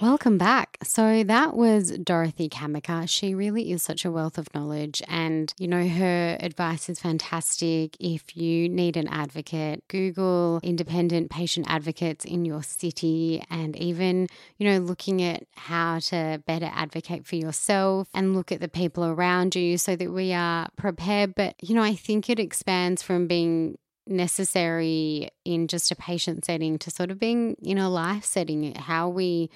Welcome back. So that was Dorothy Kamaker. She really is such a wealth of knowledge, and you know, her advice is fantastic. If you need an advocate, Google independent patient advocates in your city, and even, you know, looking at how to better advocate for yourself and look at the people around you so that we are prepared. But, you know, I think it expands from being necessary in just a patient setting to sort of being in a life setting, how we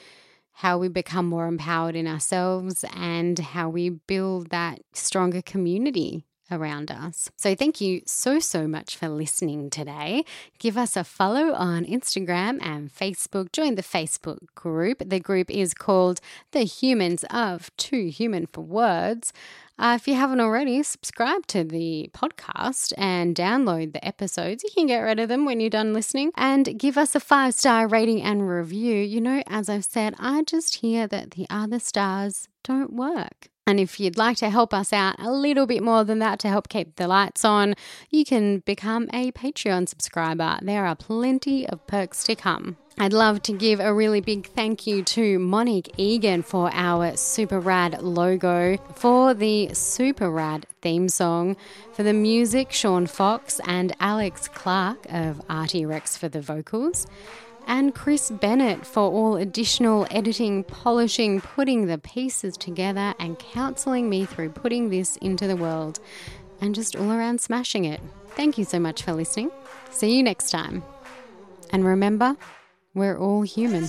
how we become more empowered in ourselves and how we build that stronger community around us. So, thank you so, so much for listening today. Give us a follow on Instagram and Facebook. Join the Facebook group. The group is called The Humans of Too Human for Words. Uh, if you haven't already, subscribe to the podcast and download the episodes. You can get rid of them when you're done listening and give us a five star rating and review. You know, as I've said, I just hear that the other stars don't work. And if you'd like to help us out a little bit more than that to help keep the lights on, you can become a Patreon subscriber. There are plenty of perks to come. I'd love to give a really big thank you to Monique Egan for our super rad logo, for the super rad theme song, for the music, Sean Fox and Alex Clark of Artie Rex for the vocals, and Chris Bennett for all additional editing, polishing, putting the pieces together, and counseling me through putting this into the world and just all around smashing it. Thank you so much for listening. See you next time. And remember, we're all human.